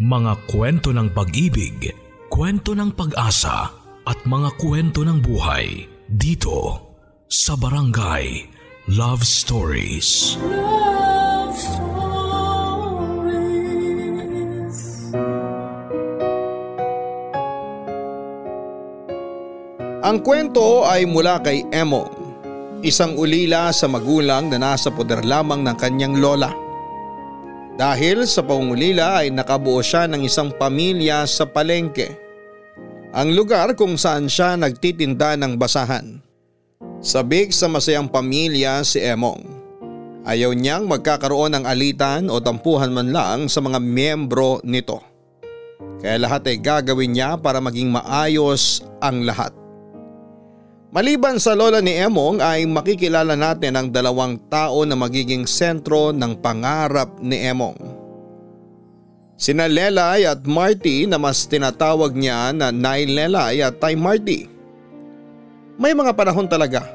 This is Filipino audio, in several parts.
Mga kwento ng pag-ibig, kwento ng pag-asa at mga kwento ng buhay dito sa Barangay Love Stories. Love Stories. Ang kwento ay mula kay Emong, isang ulila sa magulang na nasa poder lamang ng kanyang lola. Dahil sa pangungulila ay nakabuo siya ng isang pamilya sa palengke. Ang lugar kung saan siya nagtitinda ng basahan. Sabik sa masayang pamilya si Emong. Ayaw niyang magkakaroon ng alitan o tampuhan man lang sa mga miyembro nito. Kaya lahat ay gagawin niya para maging maayos ang lahat. Maliban sa lola ni Emong ay makikilala natin ang dalawang tao na magiging sentro ng pangarap ni Emong. Sina Lelay at Marty na mas tinatawag niya na Nay Lelay at Tay Marty. May mga panahon talaga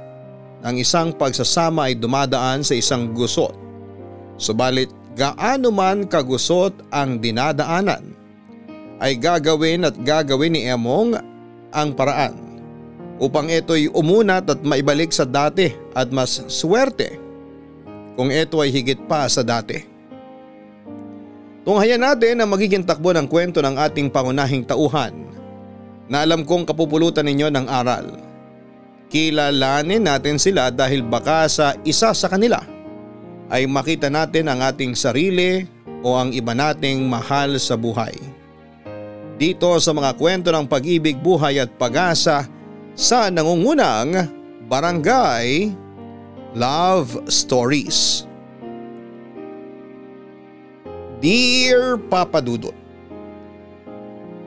ang isang pagsasama ay dumadaan sa isang gusot. Subalit gaano man kagusot ang dinadaanan ay gagawin at gagawin ni Emong ang paraan upang ito'y umunat at maibalik sa dati at mas swerte kung ito ay higit pa sa dati. Tunghayan natin ang magiging takbo ng kwento ng ating pangunahing tauhan na alam kong kapupulutan ninyo ng aral. Kilalanin natin sila dahil baka sa isa sa kanila ay makita natin ang ating sarili o ang iba nating mahal sa buhay. Dito sa mga kwento ng pag-ibig, buhay at pag-asa sa nangungunang Barangay Love Stories. Dear Papa Dudut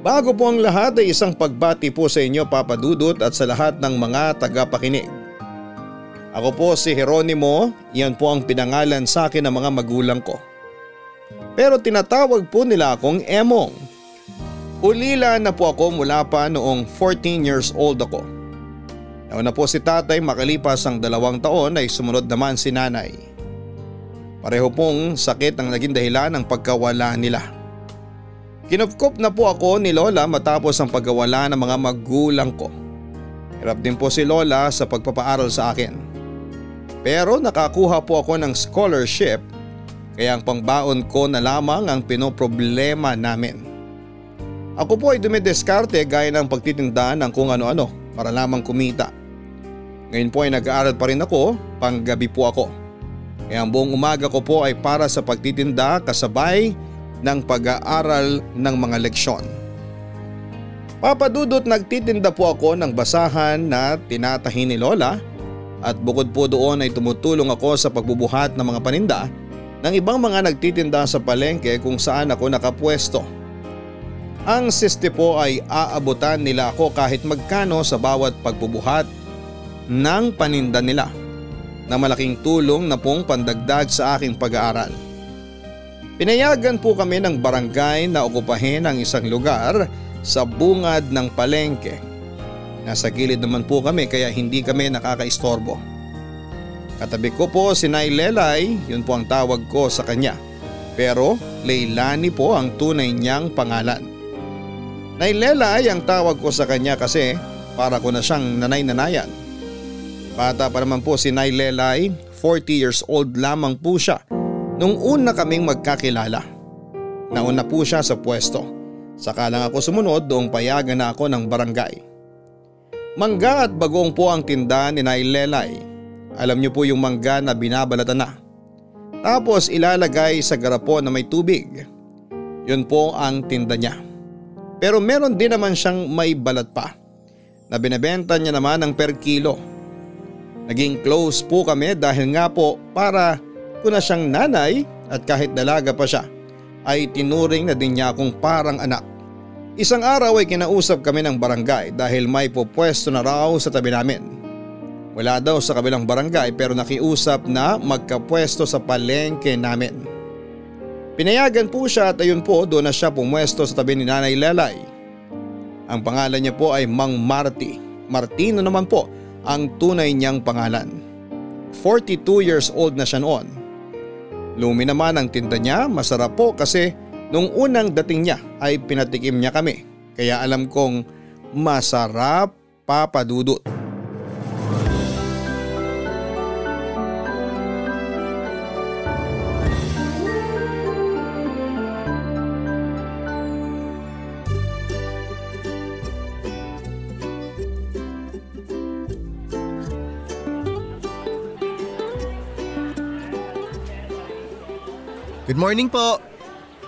Bago po ang lahat ay isang pagbati po sa inyo Papa Dudut at sa lahat ng mga tagapakinig. Ako po si Jeronimo, yan po ang pinangalan sa akin ng mga magulang ko. Pero tinatawag po nila akong Emong. Ulila na po ako mula pa noong 14 years old ako. Nauna po si tatay makalipas ang dalawang taon ay sumunod naman si nanay. Pareho pong sakit ang naging dahilan ng pagkawala nila. Kinupkop na po ako ni Lola matapos ang pagkawala ng mga magulang ko. Hirap din po si Lola sa pagpapaaral sa akin. Pero nakakuha po ako ng scholarship kaya ang pangbaon ko na lamang ang pinoproblema namin. Ako po ay dumidiskarte gaya ng pagtitinda ng kung ano-ano para lamang kumita. Ngayon po ay nag-aaral pa rin ako, panggabi po ako. Kaya ang buong umaga ko po ay para sa pagtitinda kasabay ng pag-aaral ng mga leksyon. Papadudot nagtitinda po ako ng basahan na tinatahi ni Lola at bukod po doon ay tumutulong ako sa pagbubuhat ng mga paninda ng ibang mga nagtitinda sa palengke kung saan ako nakapwesto. Ang siste po ay aabutan nila ako kahit magkano sa bawat pagbubuhat ng paninda nila na malaking tulong na pong pandagdag sa aking pag-aaral. Pinayagan po kami ng barangay na okupahin ang isang lugar sa bungad ng palengke. Nasa gilid naman po kami kaya hindi kami nakakaistorbo. Katabi ko po si Nay Lelay, yun po ang tawag ko sa kanya. Pero Leilani po ang tunay niyang pangalan. Nay Lelay ang tawag ko sa kanya kasi para ko na siyang nanay-nanayan. Bata pa naman po si Nay Lelay, 40 years old lamang po siya nung una kaming magkakilala. Nauna po siya sa pwesto. Saka lang ako sumunod doong payagan na ako ng barangay. Mangga at bagong po ang tinda ni Nay Lelay. Alam niyo po yung mangga na binabalatan na. Tapos ilalagay sa garapon na may tubig. Yun po ang tinda niya. Pero meron din naman siyang may balat pa na binebenta niya naman ng per kilo. Naging close po kami dahil nga po para ko na siyang nanay at kahit dalaga pa siya ay tinuring na din niya akong parang anak. Isang araw ay kinausap kami ng barangay dahil may pupwesto na raw sa tabi namin. Wala daw sa kabilang barangay pero nakiusap na magkapwesto sa palengke namin. Pinayagan po siya at ayun po doon na siya pumwesto sa tabi ni Nanay Lelay. Ang pangalan niya po ay Mang Marty. Martino naman po ang tunay niyang pangalan. 42 years old na siya noon. Lumi naman ang tinda niya, masarap po kasi Nung unang dating niya ay pinatikim niya kami kaya alam kong masarap papadudot. Good morning po.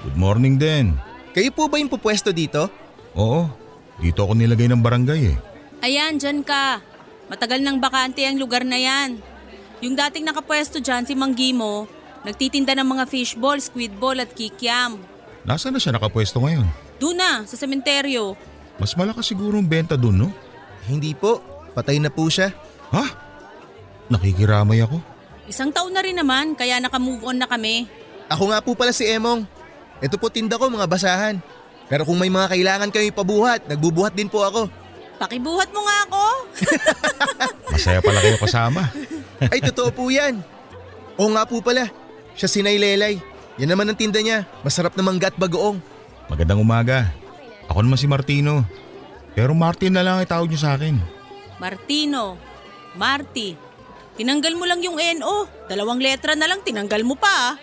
Good morning din. Kayo po ba yung pupwesto dito? Oo, dito ako nilagay ng barangay eh. Ayan, dyan ka. Matagal nang bakante ang lugar na yan. Yung dating nakapwesto dyan, si Manggimo, nagtitinda ng mga fishball, squidball at kikiam. Nasaan na siya nakapwesto ngayon? Doon na, sa sementeryo. Mas malakas siguro ang benta dun, no? Hindi po. Patay na po siya. Ha? Nakikiramay ako. Isang taon na rin naman, kaya naka-move on na kami. Ako nga po pala si Emong. Ito po tinda ko mga basahan. Pero kung may mga kailangan kayo ipabuhat, nagbubuhat din po ako. Pakibuhat mo nga ako. Masaya pala kayo kasama. Ay, totoo po yan. Oo nga po pala. Siya si Nailelay. Yan naman ang tinda niya. Masarap na mangga at bagoong. Magandang umaga. Ako naman si Martino. Pero Martin na lang ang tawag niyo sa akin. Martino, Marty, tinanggal mo lang yung NO. Dalawang letra na lang, tinanggal mo pa.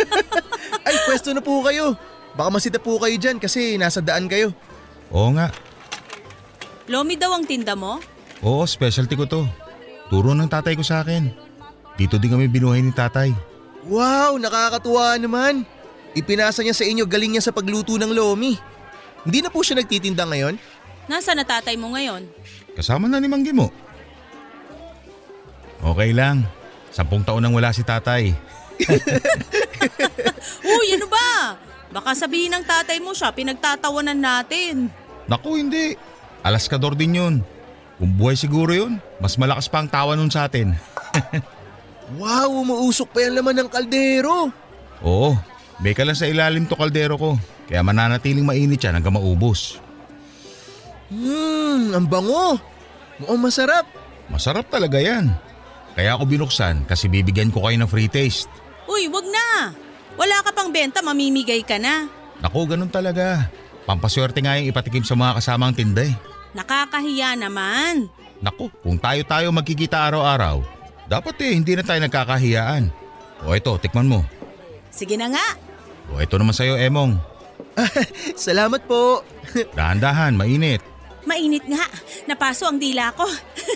Ay, pwesto na po kayo. Baka masita po kayo dyan kasi nasa daan kayo. Oo nga. Lomi daw ang tinda mo? Oo, specialty ko to. Turo ng tatay ko sa akin. Dito din kami binuhay ni tatay. Wow, nakakatuwa naman. Ipinasa niya sa inyo galing niya sa pagluto ng lomi. Hindi na po siya nagtitinda ngayon? Nasa na tatay mo ngayon? Kasama na ni Manggi mo. Okay lang. Sampung taon nang wala si tatay. Uy, ano ba? Baka sabihin ng tatay mo siya, pinagtatawanan natin. Naku, hindi. Alaskador din yun. Kung buhay siguro yun, mas malakas pa ang tawa nun sa atin. Wow, umuusok pa yan laman ng kaldero. Oo, beka lang sa ilalim to kaldero ko. Kaya mananatiling mainit yan hanggang maubos. Hmm, ang bango. Mukhang masarap. Masarap talaga yan. Kaya ako binuksan kasi bibigyan ko kayo ng free taste. Uy, wag na. Wala ka pang benta, mamimigay ka na. Naku, ganun talaga. Pampaswerte nga yung ipatikim sa mga kasamang tinda eh. Nakakahiya naman. Naku, kung tayo-tayo magkikita araw-araw, dapat eh hindi na tayo nagkakahiyaan. O ito, tikman mo. Sige na nga. O ito naman sa'yo, Emong. Salamat po. Dahan-dahan, mainit. Mainit nga. Napaso ang dila ko.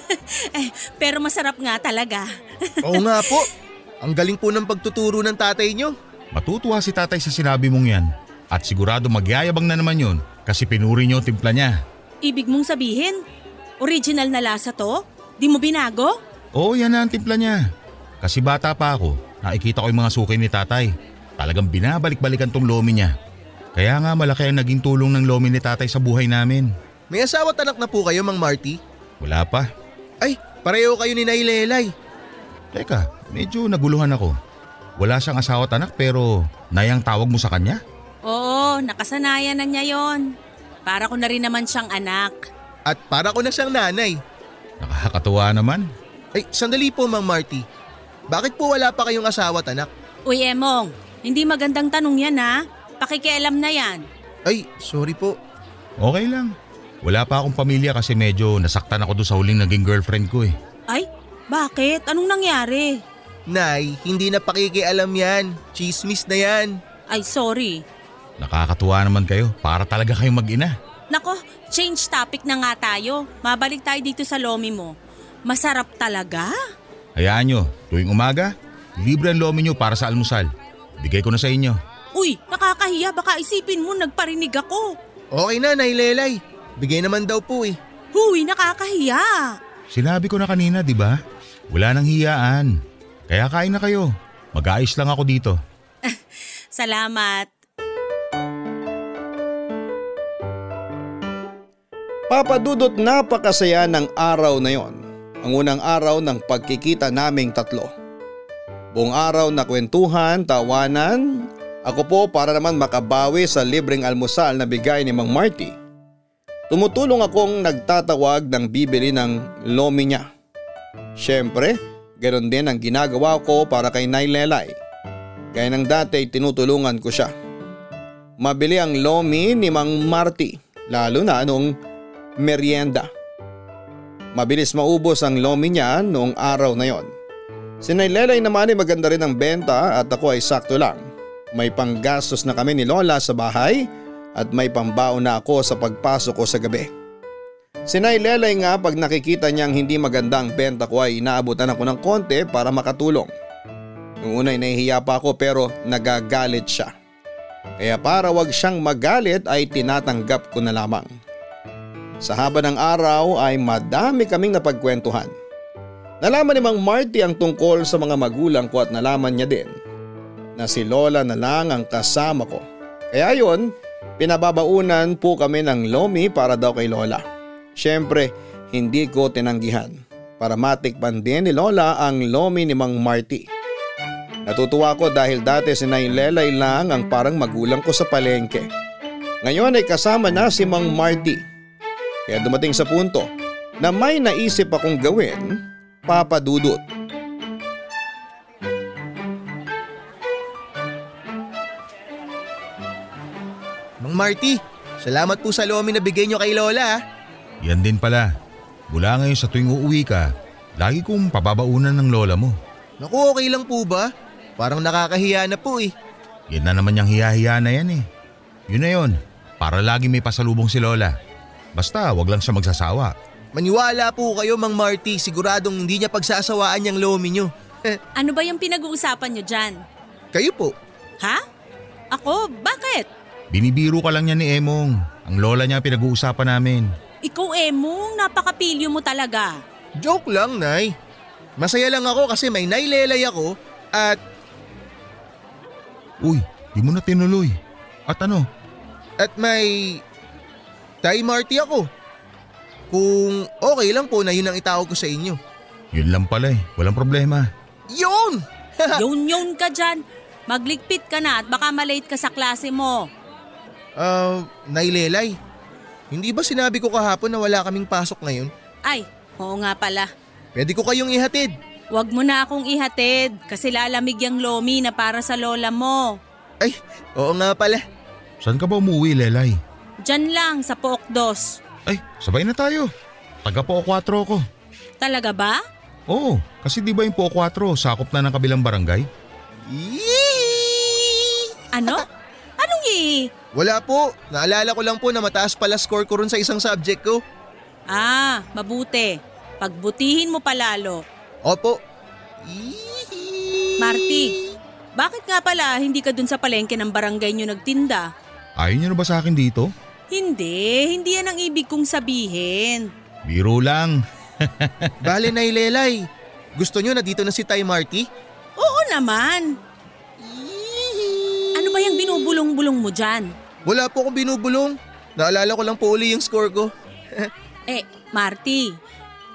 eh, pero masarap nga talaga. Oo nga po. Ang galing po ng pagtuturo ng tatay nyo. Matutuwa si tatay sa sinabi mong yan. At sigurado magyayabang na naman yun kasi pinuri niyo timpla niya. Ibig mong sabihin, original na lasa to? Di mo binago? Oo, yan na ang timpla niya. Kasi bata pa ako, nakikita ko yung mga suki ni tatay. Talagang binabalik-balikan tong lomi niya. Kaya nga malaki ang naging tulong ng lomi ni tatay sa buhay namin. May asawa at anak na po kayo, Mang Marty? Wala pa. Ay, pareho kayo ni Nailelay. Teka, medyo naguluhan ako. Wala siyang asawa at anak pero nayang tawag mo sa kanya? Oo, nakasanayan na niya yon. Para ko na rin naman siyang anak. At para ko na siyang nanay. Nakakatuwa naman. Ay, sandali po, Mang Marty. Bakit po wala pa kayong asawa at anak? Uy, Emong, hindi magandang tanong yan ha. Pakikialam na yan. Ay, sorry po. Okay lang. Wala pa akong pamilya kasi medyo nasaktan ako doon sa huling naging girlfriend ko eh. Ay, bakit? Anong nangyari? Nay, hindi na pakikialam yan. Chismis na yan. Ay, sorry. Nakakatuwa naman kayo. Para talaga kayong mag-ina. Nako, change topic na nga tayo. Mabalik tayo dito sa lomi mo. Masarap talaga? Hayaan nyo, tuwing umaga, libre ang lomi nyo para sa almusal. Bigay ko na sa inyo. Uy, nakakahiya. Baka isipin mo nagparinig ako. Okay na, Nailelay. Bigay naman daw po eh. Huy, nakakahiya. Sinabi ko na kanina, di ba? Wala nang hiyaan. Kaya kain na kayo. Mag-aayos lang ako dito. Salamat. Papadudot napakasaya ng araw na yon. Ang unang araw ng pagkikita naming tatlo. Buong araw na kwentuhan, tawanan, ako po para naman makabawi sa libreng almusal na bigay ni Mang Marty. Tumutulong akong nagtatawag ng bibili ng lomi niya. Siyempre, ganoon din ang ginagawa ko para kay Nay Lelay. Gaya ng dati tinutulungan ko siya. mabili ang lomi ni Mang Marty lalo na noong merienda. Mabilis maubos ang lomi niya noong araw na yon. Sinaylelay naman ay maganda rin ang benta at ako ay sakto lang. May panggastos na kami ni Lola sa bahay at may pambaon na ako sa pagpasok ko sa gabi. Sinaylelay nga pag nakikita niyang hindi maganda ang benta ko ay inaabutan ako ng konti para makatulong. Noong una ay nahihiya pa ako pero nagagalit siya. Kaya para wag siyang magalit ay tinatanggap ko na lamang. Sa haba ng araw ay madami kaming napagkwentuhan. Nalaman ni Mang Marty ang tungkol sa mga magulang ko at nalaman niya din na si Lola na lang ang kasama ko. Kaya yon, pinababaunan po kami ng lomi para daw kay Lola. Siyempre, hindi ko tinanggihan para matikpan din ni Lola ang lomi ni Mang Marty. Natutuwa ko dahil dati si Nailelay lang ang parang magulang ko sa palengke. Ngayon ay kasama na si Mang Marty. Kaya dumating sa punto na may naisip akong gawin Papa Dudut. Marty, salamat po sa lomi na bigay nyo kay Lola. ah. Yan din pala. Mula ngayon sa tuwing uuwi ka, lagi kong pababaunan ng lola mo. Naku, okay lang po ba? Parang nakakahiya na po eh. Yan na naman yung hiya-hiya na yan eh. Yun na yun, para lagi may pasalubong si lola. Basta wag lang siya magsasawa. Maniwala po kayo Mang Marty, siguradong hindi niya pagsasawaan yung lomi nyo. Ano ba yung pinag-uusapan nyo dyan? kayo po. Ha? Ako? Bakit? Binibiro ka lang niya ni Emong. Ang lola niya pinag-uusapan namin. Ikaw, Emong, napakapilyo mo talaga. Joke lang, Nay. Masaya lang ako kasi may nailelay ako at Uy, di mo na tinuloy. At ano? at may Tay Marty ako. Kung okay lang po na yun ang itawag ko sa inyo. Yun lang pala eh, walang problema. Yun! Yun-yun ka dyan. Magligpit ka na at baka malate ka sa klase mo. Ah, nailelay. Hindi ba sinabi ko kahapon na wala kaming pasok ngayon? Ay, oo nga pala. Pwede ko kayong ihatid. Huwag mo na akong ihatid kasi lalamig yung lomi na para sa lola mo. Ay, oo nga pala. Saan ka ba umuwi, Lelay? Diyan lang sa Pookdos. Ay, sabay na tayo. Taga po 4 ko. Talaga ba? Oo, kasi di ba yung po 4 sakop na ng kabilang barangay? Yee! Ano? Anong i? Wala po. Naalala ko lang po na mataas pala score ko ron sa isang subject ko. Ah, mabuti. Pagbutihin mo palalo. Opo. Marty, bakit nga pala hindi ka dun sa palengke ng barangay nyo nagtinda? Ayaw niyo na ba sa akin dito? Hindi, hindi yan ang ibig kong sabihin. Biro lang. Bale na ilelay. Gusto nyo na dito na si Tay Marty? Oo naman. Ano ba yung binubulong-bulong mo dyan? Wala po akong binubulong. Naalala ko lang po uli yung score ko. Eh, Marty,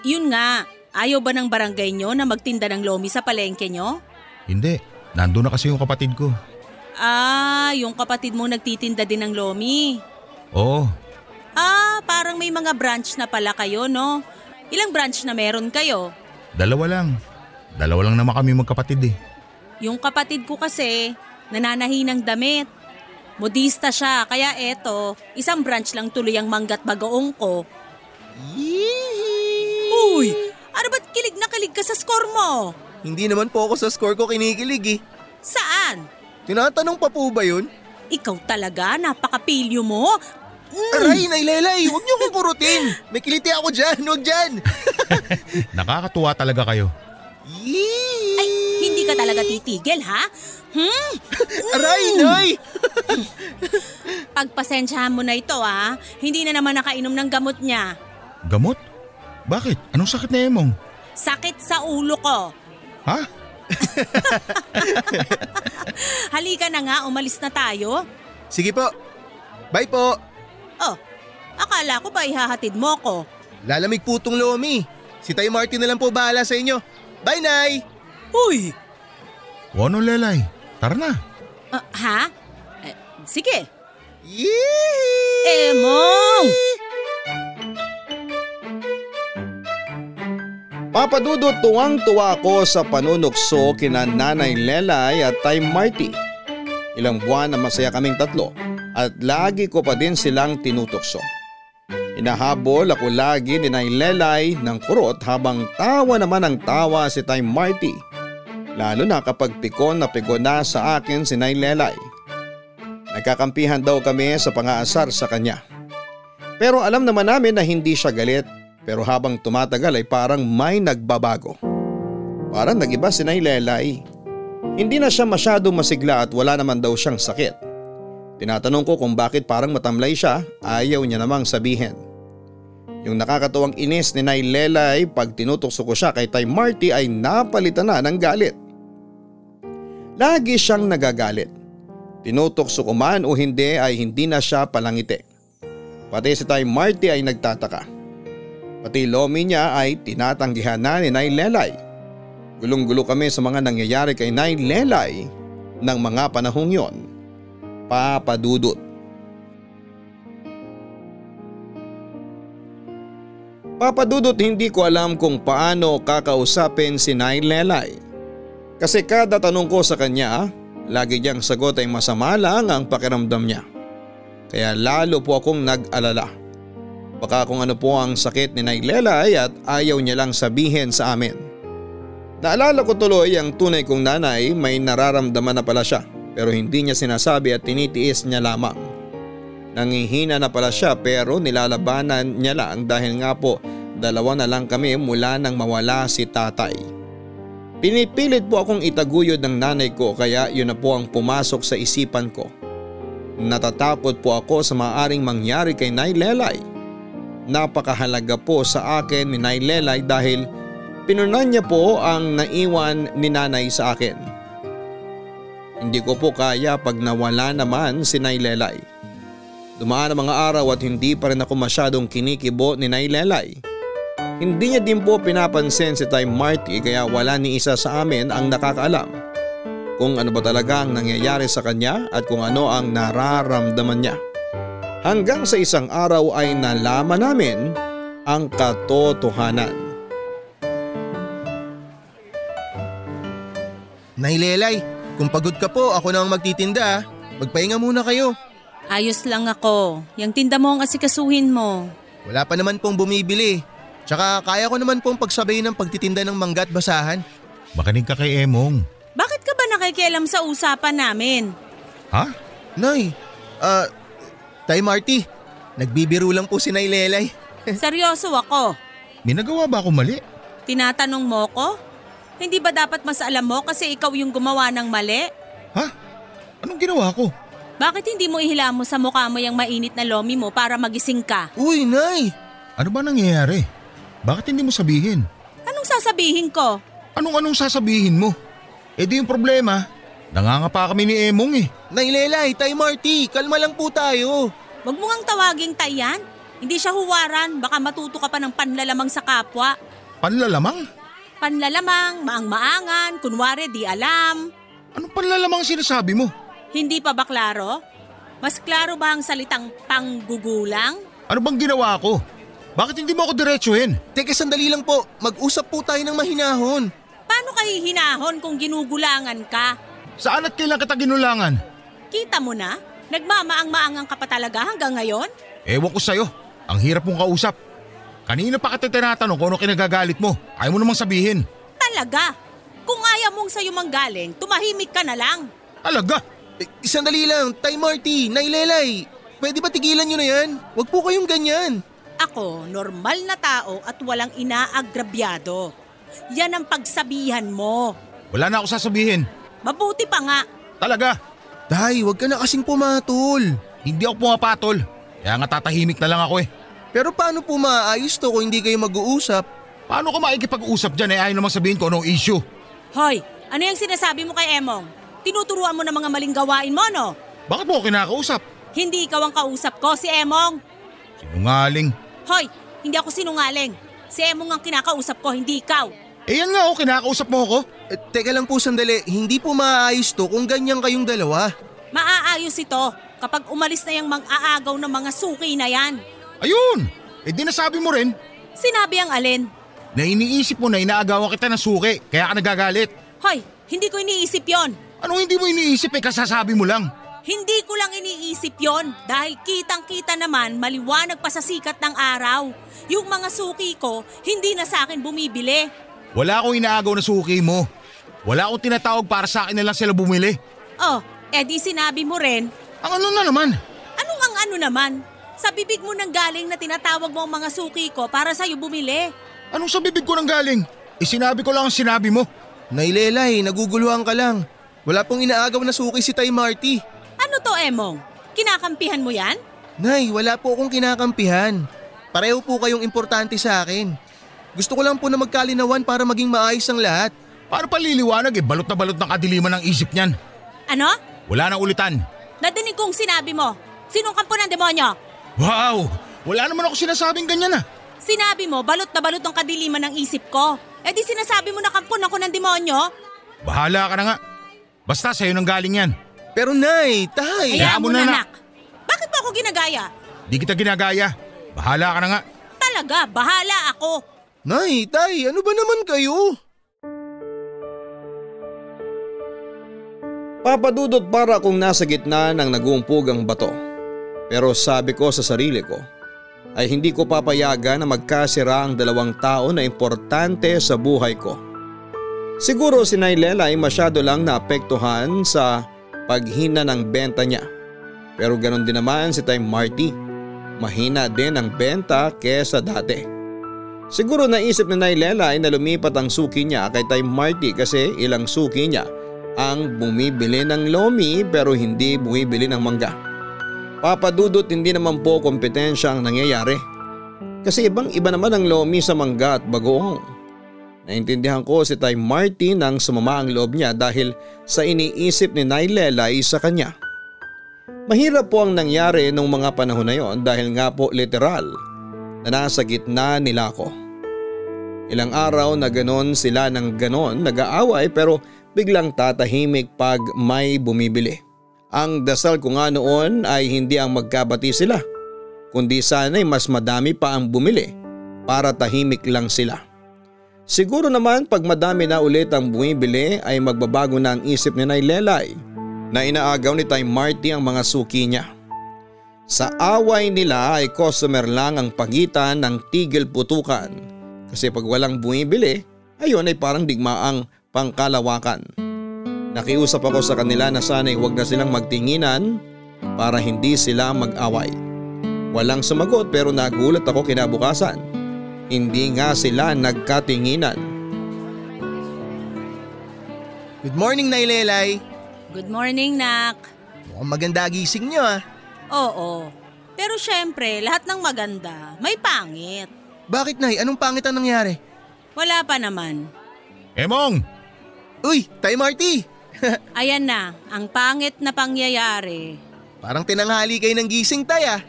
yun nga, ayaw ba ng barangay nyo na magtinda ng lomi sa palengke nyo? Hindi, nandun na kasi yung kapatid ko. Ah, yung kapatid mo nagtitinda din ng lomi. Oo, Ah, parang may mga branch na pala kayo, no? Ilang branch na meron kayo? dalawa lang. Dalawa lang naman kami magkapatid eh. Yung kapatid ko kasi, nananahi ng damit. Modista siya, kaya eto, isang branch lang tuloy ang manggat bagoong ko. Uy, ano ba't kilig na kilig ka sa score mo? Hindi naman po ako sa score ko kinikilig eh. Saan? Tinatanong pa po ba yun? Ikaw talaga, napakapilyo mo. Mm. Aray, nailelay, huwag niyo kong kurutin. May kiliti ako dyan, huwag dyan. Nakakatuwa talaga kayo. Yee! Ka talaga titigil, ha? Hmm? Aray, nay! Pagpasensyahan mo na ito, ha? Hindi na naman nakainom ng gamot niya. Gamot? Bakit? Anong sakit na Emong? Sakit sa ulo ko. Ha? Halika na nga, umalis na tayo. Sige po. Bye po. Oh, akala ko ba ihahatid mo ko? Lalamig po tong lomi. Si Tay Marty na lang po bahala sa inyo. Bye, Nay! Uy! O ano, Lelay? Tara na. Ah, ha? Eh, sige. Yee! Emong! Papadudot tuwang-tuwa ako sa panunukso kina Nanay Lelay at Tay Marty. Ilang buwan na masaya kaming tatlo at lagi ko pa din silang tinutokso. Inahabol ako lagi ni Nay Lelay ng kurot habang tawa naman ang tawa si Tay Marty. Lalo na kapag pikon na pikon na sa akin si Nay Lelay. Nagkakampihan daw kami sa pangaasar sa kanya. Pero alam naman namin na hindi siya galit pero habang tumatagal ay parang may nagbabago. Parang nagiba si Nay Lelay. Hindi na siya masyado masigla at wala naman daw siyang sakit. Tinatanong ko kung bakit parang matamlay siya, ayaw niya namang sabihin. Yung nakakatuwang inis ni Nay Lelay pag tinutokso ko siya kay Tay Marty ay napalitan na ng galit. Lagi siyang nagagalit. Tinutokso ko man o hindi ay hindi na siya palangiti. Pati si Tay Marty ay nagtataka. Pati lomi niya ay tinatanggihan na ni Nay Lelay. Gulong-gulo kami sa mga nangyayari kay Nay Lelay ng mga panahong yon. Papadudot. Papadudot hindi ko alam kung paano kakausapin si Nay Lelay. Kasi kada tanong ko sa kanya, lagi niyang sagot ay masama lang ang pakiramdam niya. Kaya lalo po akong nag-alala. Baka kung ano po ang sakit ni Nay Lelay at ayaw niya lang sabihin sa amin. Naalala ko tuloy ang tunay kong nanay may nararamdaman na pala siya pero hindi niya sinasabi at tinitiis niya lamang. Nangihina na pala siya pero nilalabanan niya lang dahil nga po dalawa na lang kami mula nang mawala si tatay. Pinipilit po akong itaguyod ng nanay ko kaya yun na po ang pumasok sa isipan ko. Natatakot po ako sa maaring mangyari kay Nay Lelay. Napakahalaga po sa akin ni Nay Lelay dahil pinunan niya po ang naiwan ni nanay sa akin. Hindi ko po kaya pag nawala naman si Nay Lelay. Dumaan ang mga araw at hindi pa rin ako masyadong kinikibo ni Nay Lelay. Hindi niya din po pinapansin si Tay Marty kaya wala ni isa sa amin ang nakakaalam kung ano ba talaga ang nangyayari sa kanya at kung ano ang nararamdaman niya. Hanggang sa isang araw ay nalaman namin ang katotohanan. Nailelay, kung pagod ka po ako na ang magtitinda. Magpahinga muna kayo. Ayos lang ako. Yang tinda mo ang asikasuhin mo. Wala pa naman pong bumibili. Tsaka kaya ko naman pong pagsabayin ng pagtitinda ng mangga at basahan. Makinig ka kay Emong. Bakit ka ba nakikialam sa usapan namin? Ha? Nay, ah, Tay Marty, nagbibiro lang po si Nailelay. Seryoso ako. May nagawa ba ako mali? Tinatanong mo ko? Hindi ba dapat mas alam mo kasi ikaw yung gumawa ng mali? Ha? Anong ginawa ko? Bakit hindi mo ihila mo sa mukha mo yung mainit na lomi mo para magising ka? Uy, Nay! Ano ba nangyayari? Bakit hindi mo sabihin? Anong sasabihin ko? Anong-anong sasabihin mo? Eh di yung problema, nangangapa kami ni Emong eh. Nailelay, Tay Marty, kalma lang po tayo. Huwag mo ngang tawaging tayan. Hindi siya huwaran, baka matuto ka pa ng panlalamang sa kapwa. Panlalamang? Panlalamang, maang-maangan, kunwari di alam. Anong panlalamang sinasabi mo? Hindi pa ba klaro? Mas klaro ba ang salitang panggugulang? Ano bang ginawa ko? Bakit hindi mo ako diretsuhin? Teka sandali lang po, mag-usap po tayo ng mahinahon. Paano ka hihinahon kung ginugulangan ka? Saan at kailan kita ginulangan? Kita mo na? Nagmamaang-maangang ka pa talaga hanggang ngayon? Ewan ko sa'yo. Ang hirap mong kausap. Kanina pa kita tinatanong kung ano kinagagalit mo. Ayaw mo namang sabihin. Talaga? Kung ayaw mong sa'yo manggaling, tumahimik ka na lang. Alaga! Eh, sandali lang, Tay Marty, Nailelay. Pwede ba tigilan nyo na yan? Huwag po kayong ganyan. Ako, normal na tao at walang inaagrabyado. Yan ang pagsabihan mo. Wala na ako sasabihin. Mabuti pa nga. Talaga! Tay, huwag ka na kasing pumatol. Hindi ako pumapatol. Kaya nga tatahimik na lang ako eh. Pero paano po maayos to kung hindi kayo mag-uusap? Paano ko makikipag-usap dyan eh ayaw namang sabihin ko anong issue? Hoy, ano yung sinasabi mo kay Emong? Tinuturuan mo ng mga maling gawain mo, no? Bakit mo ako kinakausap? Hindi ikaw ang kausap ko, si Emong. Sinungaling. Hoy, hindi ako sinungaling. Si Emong ang kinakausap ko, hindi ikaw. Eh yan nga oh, kinakausap mo ako. Eh, teka lang po sandali, hindi po maayos to kung ganyan kayong dalawa. Maaayos ito kapag umalis na yung mang-aagaw ng mga suki na yan. Ayun! Eh di nasabi mo rin Sinabi ang alin. na iniisip mo na inaagawan kita ng suki kaya ka nagagalit. Hoy, hindi ko iniisip yon. Ano hindi mo iniisip eh kasasabi mo lang? Hindi ko lang iniisip yon dahil kitang-kita naman maliwanag pa sa sikat ng araw. Yung mga suki ko, hindi na sa akin bumibili. Wala akong inaagaw na suki mo. Wala akong tinatawag para sa akin na lang sila bumili. Oh, edi sinabi mo rin, Ang ano na naman? anong ang ano naman? Sa bibig mo nang galing na tinatawag mo ang mga suki ko para sa'yo bumili. Anong sa bibig ko nang galing? Isinabi ko lang ang sinabi mo. Nay Lelay, naguguluhan ka lang. Wala pong inaagaw na suki si Tay Marty. Ano to, Emong? Kinakampihan mo yan? Nay, wala po akong kinakampihan. Pareho po kayong importante sa akin. Gusto ko lang po na magkalinawan para maging maayos ang lahat. Paano paliliwanag eh? Balot na balot ng kadiliman ng isip niyan. Ano? Wala nang ulitan. Nadinig kong sinabi mo. Sinong kampo ng demonyo? Wow! Wala naman ako sinasabing ganyan ah. Sinabi mo, balot na balot ang kadiliman ng isip ko. Eh di sinasabi mo na kampon ako ng demonyo? Bahala ka na nga. Basta sa'yo nang galing yan. Pero Nay, Tay, Hayaan mo na, na, nak. nak. Bakit mo ako ginagaya? Di kita ginagaya. Bahala ka na nga. Talaga, bahala ako. Nay, Tay, ano ba naman kayo? Papadudot para akong nasa gitna ng nagumpugang bato. Pero sabi ko sa sarili ko ay hindi ko papayagan na magkasira ang dalawang tao na importante sa buhay ko. Siguro si Nailela ay masyado lang naapektuhan sa paghina ng benta niya. Pero ganon din naman si Time Marty. Mahina din ang benta kesa dati. Siguro naisip ni Nailela ay na lumipat ang suki niya kay Time Marty kasi ilang suki niya ang bumibili ng lomi pero hindi bumibili ng mangga. Papadudot hindi naman po kompetensya ang nangyayari. Kasi ibang iba naman ang lomi sa mangga at bagoong. Naintindihan ko si Tay Marty nang sumama ang loob niya dahil sa iniisip ni Nailelay sa kanya. Mahirap po ang nangyari nung mga panahon na yon dahil nga po literal na nasa gitna nila ako. Ilang araw na ganon sila ng ganon nag-aaway pero biglang tatahimik pag may bumibili. Ang dasal ko nga noon ay hindi ang magkabati sila, kundi sana'y mas madami pa ang bumili para tahimik lang sila. Siguro naman pag madami na ulit ang bumibili ay magbabago na ang isip ni Nailelay na inaagaw ni Time Marty ang mga suki niya. Sa away nila ay customer lang ang pagitan ng tigil putukan kasi pag walang bumibili, ayun ay parang digmaang pangkalawakan. Nakiusap ako sa kanila na sana'y huwag na silang magtinginan para hindi sila mag-away. Walang sumagot pero nagulat ako kinabukasan. Hindi nga sila nagkatinginan. Good morning, Nay Lelay. Good morning, nak. Mukhang maganda gising niyo ah. Oo. Pero syempre, lahat ng maganda, may pangit. Bakit Nay? Anong pangit ang nangyari? Wala pa naman. Emong! Uy, Tay Marty! Ayan na, ang pangit na pangyayari. Parang tinanghali kayo ng gising, Tay ah.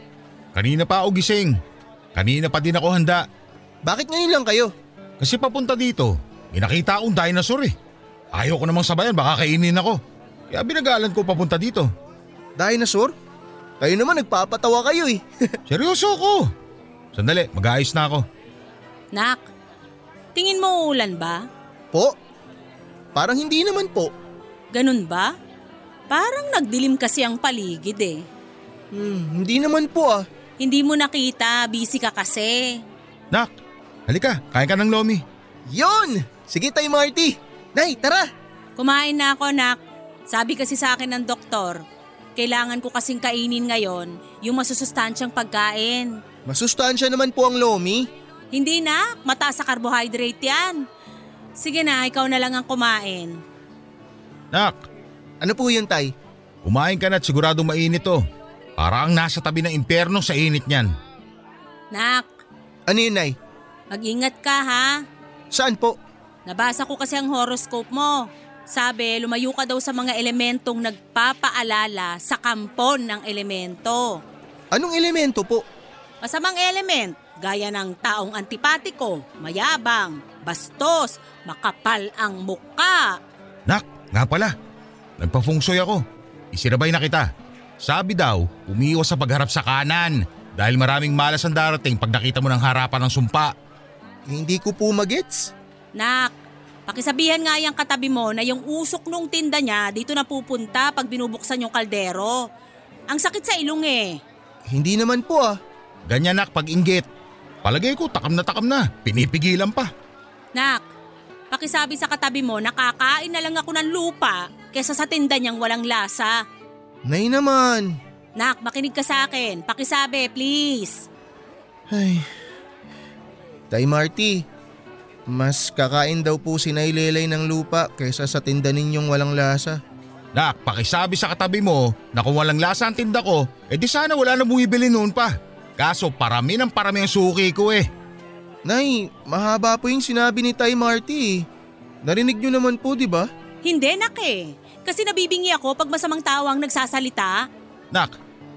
Kanina pa ako gising. Kanina pa din ako handa. Bakit ngayon lang kayo? Kasi papunta dito, may nakita akong dinosaur eh. Ayaw ko namang sabayan, baka kainin ako. Kaya binagalan ko papunta dito. Dinosaur? Kayo naman nagpapatawa kayo eh. Seryoso ako. Sandali, mag-aayos na ako. Nak, tingin mo ulan ba? po? Parang hindi naman po. Ganun ba? Parang nagdilim kasi ang paligid eh. Hmm, hindi naman po ah. Hindi mo nakita, busy ka kasi. Nak, halika, kain ka ng lomi. Yon! Sige Tay Marty. Nay, tara! Kumain na ako, nak. Sabi kasi sa akin ng doktor, kailangan ko kasing kainin ngayon yung masusustansyang pagkain. Masustansya naman po ang lomi. Hindi na, mataas sa carbohydrate yan. Sige na, ikaw na lang ang kumain. Nak, Ano po yun, Tay? kumain ka na at siguradong mainit to. Para ang nasa tabi ng impyerno sa init niyan. Nak, Ano yun, Nay? Mag-ingat ka ha. Saan po? Nabasa ko kasi ang horoscope mo. Sabi, lumayo ka daw sa mga elementong nagpapaalala sa kampon ng elemento. Anong elemento po? Masamang element, gaya ng taong antipatiko, mayabang, bastos, makapal ang muka. Nak, nga pala. Nagpa-fungsoy ako. Isinabay na kita. Sabi daw, umiwas sa pagharap sa kanan dahil maraming malas ang darating pag nakita mo ng harapan ng sumpa. Hindi ko po magets. Nak, Pakisabihan nga yung katabi mo na yung usok nung tinda niya dito na pupunta pag binubuksan yung kaldero. Ang sakit sa ilong eh. Hindi naman po ah. Ganyan nak pag inggit. Palagay ko takam na takam na, pinipigilan pa. Nak, pakisabi sa katabi mo na kakain na lang ako ng lupa kesa sa tinda niyang walang lasa. Nay naman. Nak, makinig ka sa akin. Pakisabi, please. Ay. Tay Marty, mas kakain daw po si Nay Lelay ng lupa kaysa sa tinda ninyong walang lasa. Nak, pakisabi sa katabi mo na kung walang lasa ang tinda ko, edi sana wala na bumibili noon pa. Kaso parami ng parami ang suki ko eh. Nay, mahaba po yung sinabi ni Tay Marty. eh. Narinig nyo naman po, di ba? Hindi, nak eh. Kasi nabibingi ako pag masamang tao ang nagsasalita. Nak,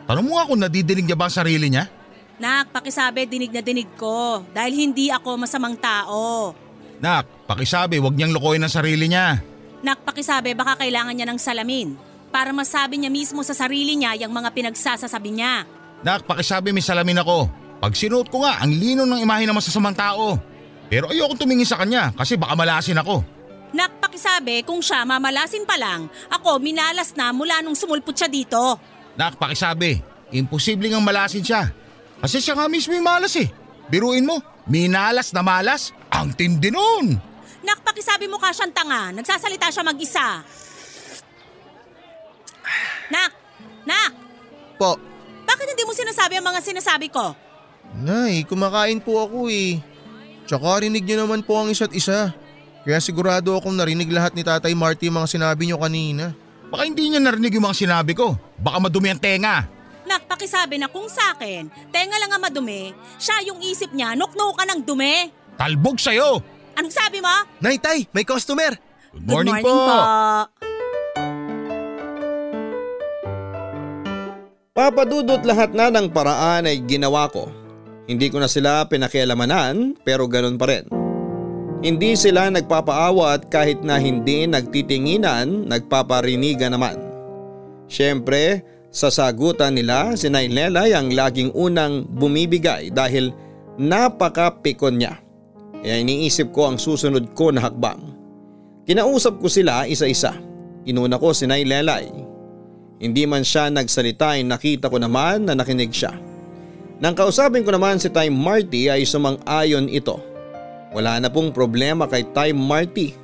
tanong mo nga kung nadidinig niya ba ang sarili niya? Nak, pakisabi dinig na dinig ko dahil hindi ako masamang tao. Nak, pakisabi wag niyang lokohin ang sarili niya. Nak, pakisabi baka kailangan niya ng salamin para masabi niya mismo sa sarili niya yung mga pinagsasasabi niya. Nak, pakisabi may salamin ako. Pag sinuot ko nga, ang lino ng imahe ng masasamang tao. Pero ayokong tumingin sa kanya kasi baka malasin ako. Nak, pakisabi kung siya mamalasin pa lang, ako minalas na mula nung sumulpot siya dito. Nak, pakisabi, imposibleng ang malasin siya. Kasi siya nga mismo yung malas eh. Biruin mo, minalas na malas, ang tindi nun. Nak, pakisabi mo ka siyang tanga, nagsasalita siya mag-isa. Nak! Nak! Po. Bakit hindi mo sinasabi ang mga sinasabi ko? Nay, kumakain po ako eh. Tsaka rinig nyo naman po ang isa't isa. Kaya sigurado akong narinig lahat ni Tatay Marty yung mga sinabi nyo kanina. Baka hindi niya narinig yung mga sinabi ko. Baka madumi ang tenga. Nak, pakisabi na kung sa akin, tenga lang ang madumi, siya yung isip niya, nuknukan ng dumi. Talbog sa'yo. Anong sabi mo? Nay, Tay, may customer! Good morning, Good morning po. Papadudot lahat na ng paraan ay ginawa ko. Hindi ko na sila pinakialamanan pero ganun pa rin. Hindi sila nagpapaawa at kahit na hindi nagtitinginan, nagpaparinigan naman. Siyempre, sa sagutan nila si Nailelay ang laging unang bumibigay dahil napakapikon niya. Kaya iniisip ko ang susunod ko na hakbang. Kinausap ko sila isa-isa. Inuna ko si Nailelay. Hindi man siya nagsalita ay nakita ko naman na nakinig siya. Nang kausapin ko naman si Time Marty ay sumang-ayon ito. Wala na pong problema kay Time Marty.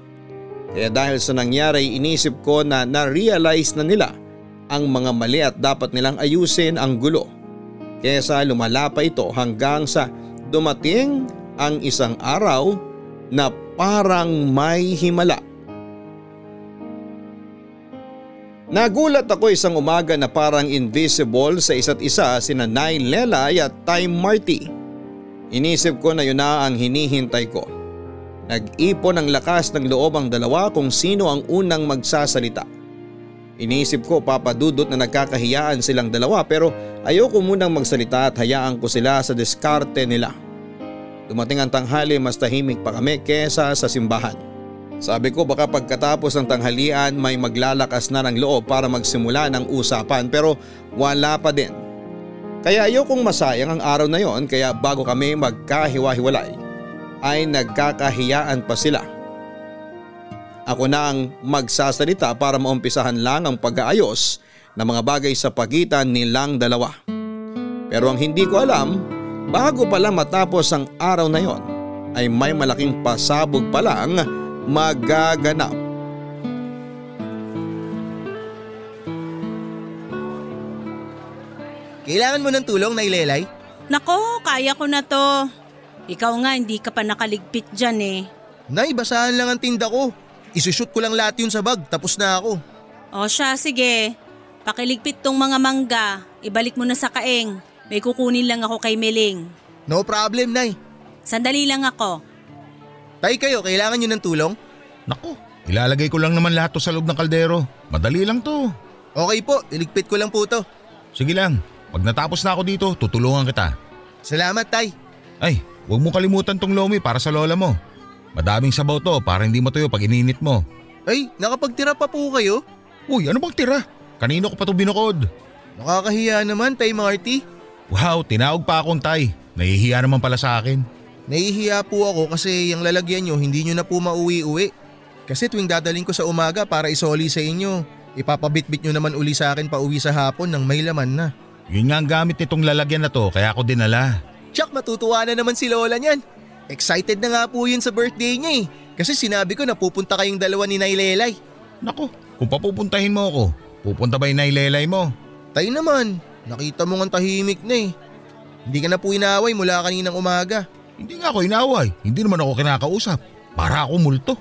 Kaya dahil sa nangyari inisip ko na na-realize na nila ang mga mali at dapat nilang ayusin ang gulo. Kesa lumala pa ito hanggang sa dumating ang isang araw na parang may himala. Nagulat ako isang umaga na parang invisible sa isa't isa sina Nay Lelay at Time Marty. Inisip ko na yun na ang hinihintay ko. Nag-ipon ng lakas ng loob ang dalawa kung sino ang unang magsasalita. Inisip ko papadudot na nagkakahiyaan silang dalawa pero ayoko munang magsalita at hayaan ko sila sa diskarte nila. Dumating ang tanghali mas tahimik pa kami kesa sa simbahan. Sabi ko baka pagkatapos ng tanghalian may maglalakas na ng loob para magsimula ng usapan pero wala pa din. Kaya ayokong masayang ang araw na yon kaya bago kami magkahiwa-hiwalay ay nagkakahiyaan pa sila. Ako na ang magsasalita para maumpisahan lang ang pag-aayos ng mga bagay sa pagitan nilang dalawa. Pero ang hindi ko alam, bago pala matapos ang araw na yon ay may malaking pasabog pa lang magaganap. Kailangan mo ng tulong, Nay Lelay? Nako, kaya ko na to. Ikaw nga, hindi ka pa nakaligpit dyan eh. Nay, basahan lang ang tinda ko. Isushoot ko lang lahat yun sa bag, tapos na ako. O siya, sige. Pakiligpit tong mga mangga. Ibalik mo na sa kaeng. May kukunin lang ako kay Meling. No problem, Nay. Sandali lang ako. Tay kayo, kailangan nyo ng tulong? Naku, ilalagay ko lang naman lahat to sa loob ng kaldero. Madali lang to. Okay po, iligpit ko lang po to. Sige lang, pag natapos na ako dito, tutulungan kita. Salamat, Tay. Ay, huwag mo kalimutan tong lomi para sa lola mo. Madaming sabaw to para hindi matuyo pag ininit mo. Ay, nakapagtira pa po kayo? Uy, ano bang tira? Kanino ko pa to binukod? Nakakahiya naman, Tay Marty. Wow, tinawag pa akong tay. Nahihiya naman pala sa akin. Nahihiya po ako kasi yung lalagyan nyo hindi nyo na po mauwi-uwi. Kasi tuwing dadaling ko sa umaga para isoli sa inyo, ipapabitbit nyo naman uli sa akin pa uwi sa hapon ng may laman na. Yun nga ang gamit nitong lalagyan na to kaya ako dinala. Tsak matutuwa na naman si Lola niyan. Excited na nga po yun sa birthday niya eh. Kasi sinabi ko na pupunta kayong dalawa ni Nailelay. Nako, kung papupuntahin mo ako, pupunta ba yung nailelay mo? Tayo naman, nakita mo nga tahimik na eh. Hindi ka na po inaaway mula kaninang umaga. Hindi nga ako inaway, hindi naman ako kinakausap. Para ako multo.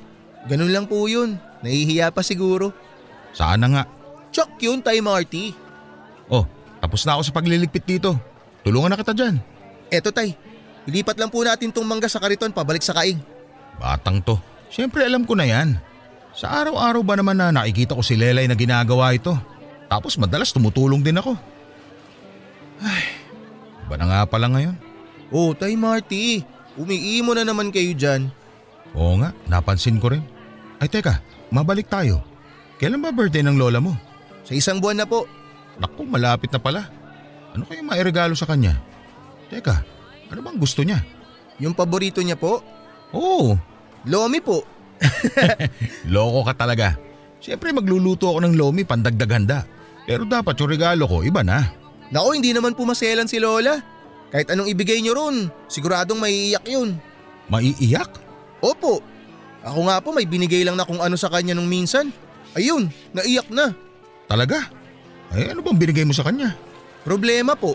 Ganun lang po yun. Nahihiya pa siguro. Sana nga. Tsak yun, Tay Marty. Oh, tapos na ako sa pagliligpit dito. Tulungan na kita dyan. Eto Tay, ilipat lang po natin tong mangga sa kariton pabalik sa kaing. Batang to. Siyempre alam ko na yan. Sa araw-araw ba naman na nakikita ko si Lelay na ginagawa ito? Tapos madalas tumutulong din ako. Ay, ba na nga pala ngayon? Oh, Tay Marty, umiimo na naman kayo dyan. Oo nga, napansin ko rin. Ay teka, mabalik tayo. Kailan ba birthday ng lola mo? Sa isang buwan na po. Naku, malapit na pala. Ano kaya mairegalo sa kanya? Teka, ano bang gusto niya? Yung paborito niya po, Oo, Lomi po. loko ka talaga. Siyempre magluluto ako ng lomi pandagdag handa. Pero dapat yung regalo ko iba na. Nako, hindi naman po maselan si Lola. Kahit anong ibigay niyo ron, siguradong maiiyak yun. Maiiyak? Opo. Ako nga po may binigay lang na kung ano sa kanya nung minsan. Ayun, naiyak na. Talaga? Ay ano bang binigay mo sa kanya? Problema po.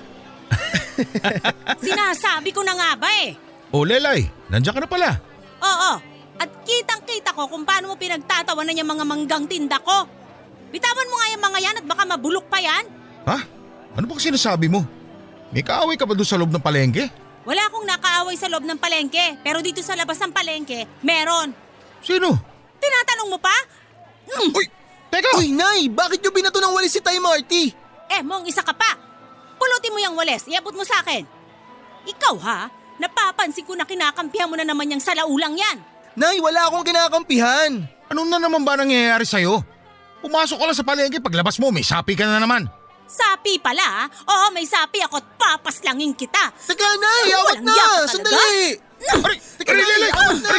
Sinasabi ko na nga ba eh. Oh Lelay, nandiyan ka na pala. Oo, at kitang-kita ko kung paano mo pinagtatawanan yung mga manggang tinda ko. Bitawan mo nga yung mga yan at baka mabulok pa yan. Ha? Ano ba sinasabi mo? May kaaway ka ba doon sa loob ng palengke? Wala akong nakaaway sa loob ng palengke, pero dito sa labas ng palengke, meron. Sino? Tinatanong mo pa? Mm. Uy, teka! Uy, Nay! Bakit niyo binato ng walis si Tay Marty? Eh, mong isa ka pa. Pulutin mo yung wales, iabot mo sa akin. Ikaw ha, napapansin ko na kinakampihan mo na naman yung salaulang yan. Nay, wala akong kinakampihan. Ano na naman ba nangyayari sa'yo? Pumasok ka lang sa palengke, paglabas mo may sapi ka na naman. Sapi pala? Oo, may sapi ako at papaslangin kita. Teka, Nay! Ay, Awat na! Sandali! Aray, teka, Nay, Lelay! awat na!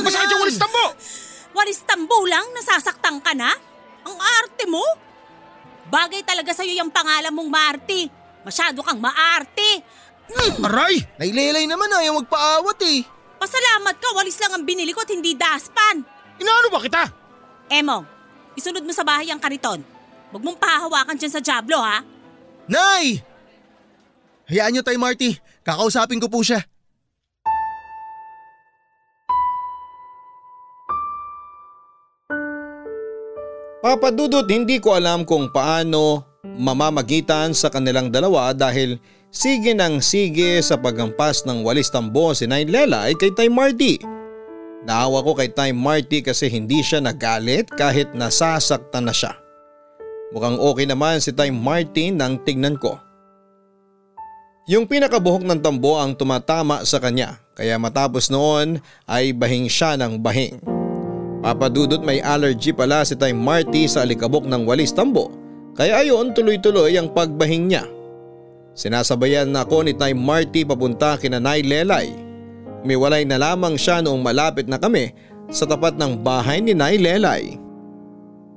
Masakit yung walis mo! Walis tambo lang, nasasaktan ka na? Ang arte mo? Bagay talaga sa'yo yung pangalan mong Marty. Masyado kang maarte. Mm, Aray! Nailelay naman ayaw magpaawat eh. pasalamat ka, walis lang ang binili ko at hindi daspan. Inaano ba kita? Emong, isunod mo sa bahay ang kariton. Huwag mong pahawakan dyan sa Diablo ha. Nay! Hayaan niyo Tay Marty. Kakausapin ko po siya. Papadudot hindi ko alam kung paano mamamagitan sa kanilang dalawa dahil sige ng sige sa paghampas ng walis tambo si Nay Lela ay kay Tay Marty. Naawa ko kay Tay Marty kasi hindi siya nagalit kahit nasasaktan na siya. Mukhang okay naman si Tay Marty nang tignan ko. Yung pinakabuhok ng tambo ang tumatama sa kanya kaya matapos noon ay bahing siya ng bahing. Papadudot may allergy pala si Tay Marty sa alikabok ng walis tambo kaya ayon tuloy-tuloy ang pagbahing niya. Sinasabayan na ako ni Tay Marty papunta kina Nay Lelay. Umiwalay na lamang siya noong malapit na kami sa tapat ng bahay ni Nay Lelay.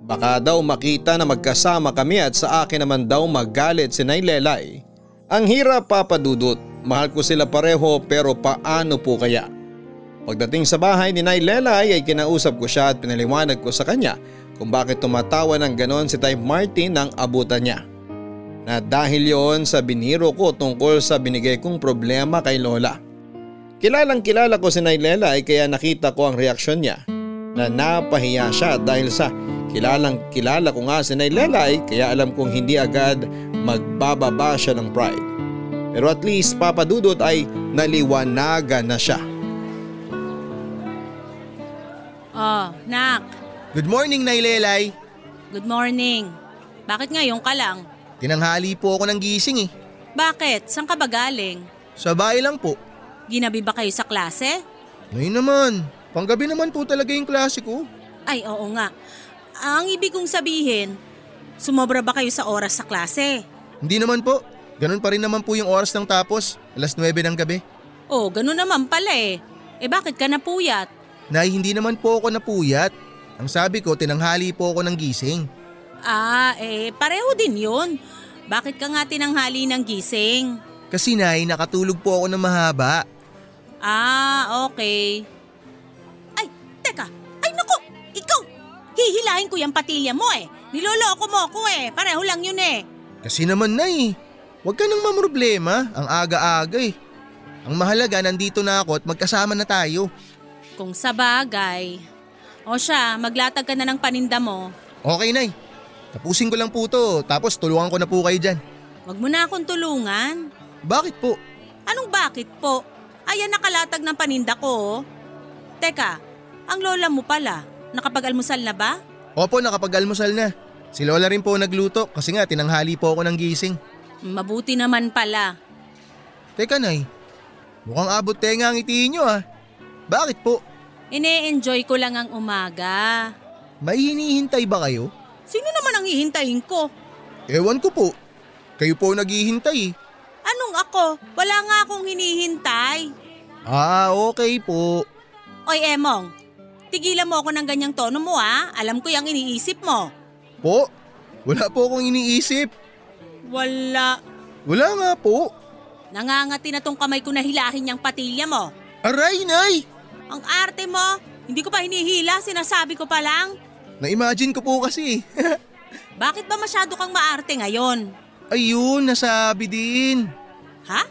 Baka daw makita na magkasama kami at sa akin naman daw magalit si Nay Lelay. Ang hirap papadudot, mahal ko sila pareho pero paano po kaya? Pagdating sa bahay ni Nay Lelay ay kinausap ko siya at pinaliwanag ko sa kanya kung bakit tumatawa ng ganon si Tay Martin ng abutan niya. Na dahil yon sa biniro ko tungkol sa binigay kong problema kay Lola. Kilalang kilala ko si Nay Lelay kaya nakita ko ang reaksyon niya na napahiya siya dahil sa kilalang kilala ko nga si Nay Lelay kaya alam kong hindi agad magbababa siya ng pride. Pero at least papadudot ay naliwanagan na siya. Oh, nak. Good morning, Nailelay. Good morning. Bakit ngayon ka lang? Tinanghali po ako ng gising eh. Bakit? Saan ka ba galing? Sa bahay lang po. Ginabi ba kayo sa klase? Ngayon naman, panggabi naman po talaga yung klase ko. Ay, oo nga. Ang ibig kong sabihin, sumobra ba kayo sa oras sa klase? Hindi naman po. Ganun pa rin naman po yung oras ng tapos. Alas 9 ng gabi. Oh, ganun naman pala eh. Eh bakit ka napuyat? Nay, hindi naman po ako napuyat. Ang sabi ko, tinanghali po ako ng gising. Ah, eh, pareho din yun. Bakit ka nga tinanghali ng gising? Kasi nay, nakatulog po ako ng mahaba. Ah, okay. Ay, teka. Ay, naku! Ikaw! Hihilahin ko yung patilya mo eh. Niloloko mo ako eh. Pareho lang yun eh. Kasi naman nay, huwag ka nang mamroblema. Ang aga-aga eh. Ang mahalaga, nandito na ako at magkasama na tayo. Kung sa bagay. O siya, maglatag ka na ng paninda mo. Okay nay, tapusin ko lang po to tapos tulungan ko na po kayo dyan. Huwag mo na akong tulungan. Bakit po? Anong bakit po? Ayan nakalatag ng paninda ko. oh. Teka, ang lola mo pala, nakapag-almusal na ba? Opo, nakapag-almusal na. Si Lola rin po nagluto kasi nga tinanghali po ako ng gising. Mabuti naman pala. Teka nay, mukhang abot tenga ang itiin nyo ah. Bakit po? Ine-enjoy ko lang ang umaga. May hinihintay ba kayo? Sino naman ang hihintayin ko? Ewan ko po. Kayo po naghihintay. Anong ako? Wala nga akong hinihintay. Ah, okay po. Oy Emong, tigilan mo ako ng ganyang tono mo ha. Alam ko yung iniisip mo. Po? Wala po akong iniisip. Wala. Wala nga po. Nangangati na tong kamay ko na hilahin yung patilya mo. Aray, nay! Ang arte mo, hindi ko pa hinihila, sinasabi ko pa lang. Na-imagine ko po kasi. Bakit ba masyado kang maarte ngayon? Ayun, nasabi din. Ha?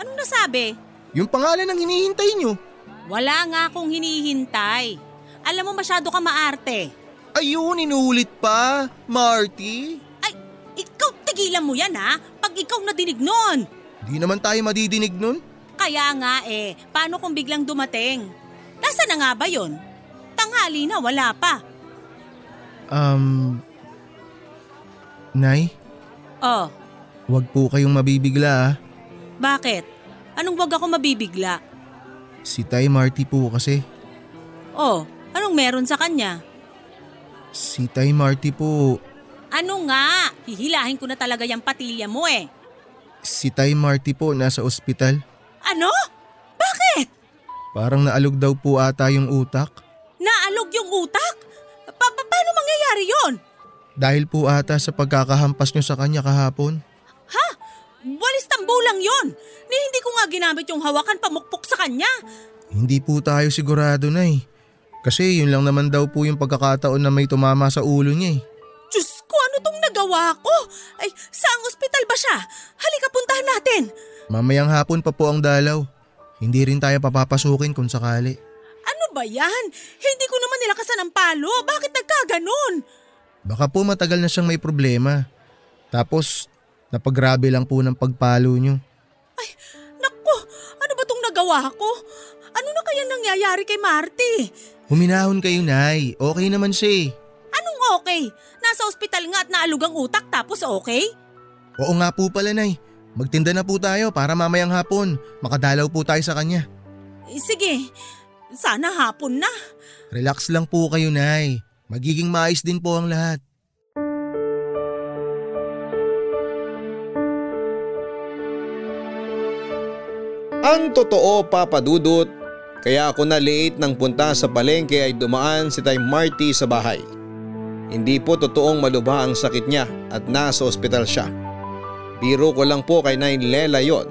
Anong nasabi? Yung pangalan ng hinihintay nyo. Wala nga akong hinihintay. Alam mo masyado kang maarte. Ayun, inulit pa. Marty. Ay, ikaw tigilan mo yan ha, pag ikaw nadinig nun. Di naman tayo madidinig nun. Kaya nga eh, paano kung biglang dumating? Nasaan na nga ba yon? Tanghali na, wala pa. Um... Nay, Oh, wag po kayong mabibigla ah. bakit? Anong wag ako mabibigla? Si Tay Marty po kasi. Oh, anong meron sa kanya? Si Tay Marty po. Ano nga? Hihilahin ko na talaga yung patilya mo eh. Si Tay Marty po nasa ospital. Ano? Bakit? Parang naalog daw po ata yung utak. Naalog yung utak? Pa- pa- paano mangyayari yon? Dahil po ata sa pagkakahampas nyo sa kanya kahapon. Ha? Walis tambulang yon. Ni hindi ko nga ginamit yung hawakan pamukpok sa kanya. Hindi po tayo sigurado na eh. Kasi yun lang naman daw po yung pagkakataon na may tumama sa ulo niya eh. Diyos ko, ano tong nagawa ko? Ay, saang ospital ba siya? Halika, puntahan natin. Mamayang hapon pa po ang dalaw. Hindi rin tayo papapasukin kung sakali. Ano ba yan? Hindi ko naman nilakasan ang palo. Bakit nagkaganon? Baka po matagal na siyang may problema. Tapos, napagrabe lang po ng pagpalo nyo. Naku, ano ba tong nagawa ko? Ano na kaya nangyayari kay Marty? Huminahon kayo, Nay. Okay naman siya eh. Anong okay? Nasa ospital nga at naalug ang utak tapos okay? Oo nga po pala, Nay. Magtinda na po tayo para mamayang hapon. Makadalaw po tayo sa kanya. Eh, sige, sana hapon na. Relax lang po kayo, Nay. Magiging maayos din po ang lahat. Ang totoo papadudot, kaya ako na late nang punta sa palengke ay dumaan si Tay Marty sa bahay. Hindi po totoong malubha ang sakit niya at nasa ospital siya. Biro ko lang po kay Nay Lela yon.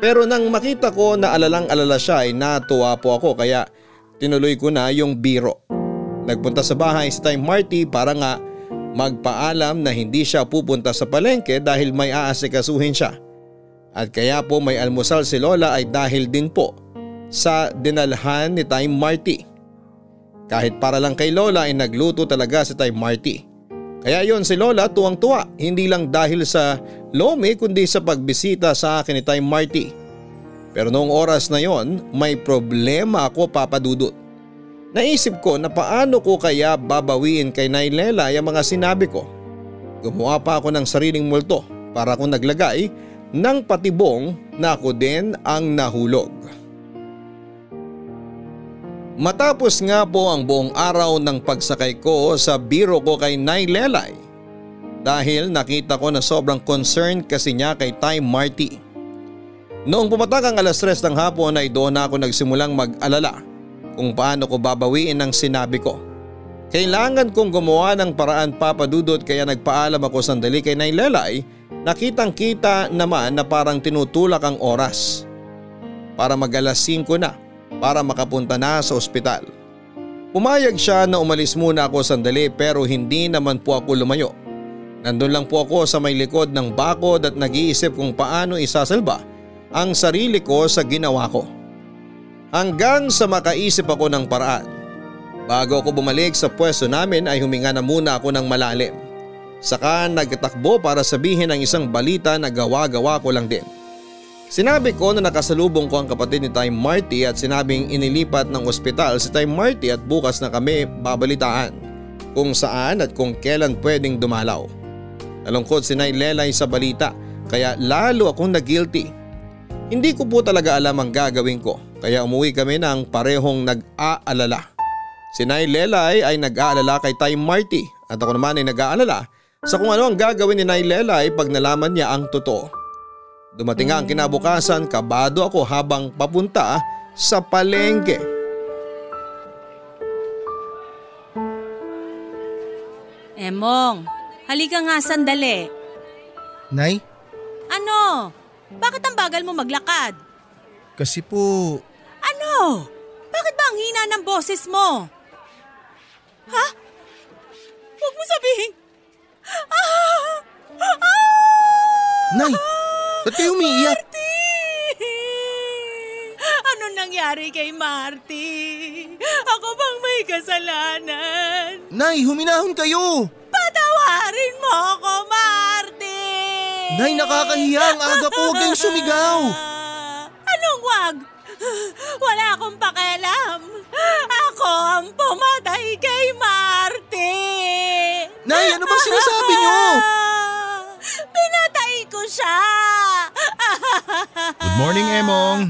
Pero nang makita ko na alalang alala siya ay natuwa po ako kaya tinuloy ko na yung biro. Nagpunta sa bahay si Tay Marty para nga magpaalam na hindi siya pupunta sa palengke dahil may aasikasuhin siya. At kaya po may almusal si Lola ay dahil din po sa dinalhan ni Tay Marty. Kahit para lang kay Lola ay nagluto talaga si Tay Marty. Kaya yon si Lola tuwang tuwa hindi lang dahil sa lomi kundi sa pagbisita sa akin ni Tay Marty. Pero noong oras na yon may problema ako papadudot. Naisip ko na paano ko kaya babawiin kay Nailela yung mga sinabi ko. Gumawa pa ako ng sariling multo para akong naglagay ng patibong na ako din ang nahulog. Matapos nga po ang buong araw ng pagsakay ko sa biro ko kay Nay Lelay dahil nakita ko na sobrang concerned kasi niya kay Tay Marty. Noong pumatak ang alas 3 ng hapon ay doon ako nagsimulang mag-alala kung paano ko babawiin ang sinabi ko. Kailangan kong gumawa ng paraan papadudot kaya nagpaalam ako sandali kay Nailelay nakitang kita naman na parang tinutulak ang oras. Para mag alas 5 na para makapunta na sa ospital. Pumayag siya na umalis muna ako sandali pero hindi naman po ako lumayo. Nandun lang po ako sa may likod ng bakod at nag-iisip kung paano isasalba ang sarili ko sa ginawa ko. Hanggang sa makaisip ako ng paraan. Bago ako bumalik sa pwesto namin ay huminga na muna ako ng malalim. Saka nagtakbo para sabihin ang isang balita na gawa-gawa ko lang din. Sinabi ko na nakasalubong ko ang kapatid ni Time Marty at sinabing inilipat ng ospital si Time Marty at bukas na kami babalitaan kung saan at kung kailan pwedeng dumalaw. Nalungkot si Nay Lelay sa balita kaya lalo akong nag-guilty. Hindi ko po talaga alam ang gagawin ko kaya umuwi kami ng parehong nag-aalala. Si Nay Lelay ay nag-aalala kay Tay Marty at ako naman ay nag-aalala sa kung ano ang gagawin ni Nay Lelay pag nalaman niya ang totoo. Dumating nga ang kinabukasan kabado ako habang papunta sa palengke. Emong, halika nga sandali. Nay, Ano? Bakit ang bagal mo maglakad? kasi po, Ano? Bakit ba ang hina ng boses mo? Ha? Huwag mo sabihin. Ah! Ah! Nay, ba't kayo umiiyak? Marty! Ano nangyari kay Marty? Ako bang may kasalanan? Nay, huminahon kayo! Patawarin mo ako, Marty! Nay, nakakahiya. Ang aga po, huwag kayong sumigaw. Anong wag? Wala akong pakialam. Ako ang pumatay kay Marty. Nay, ano bang sinasabi niyo? Ko siya. Good morning, Emong.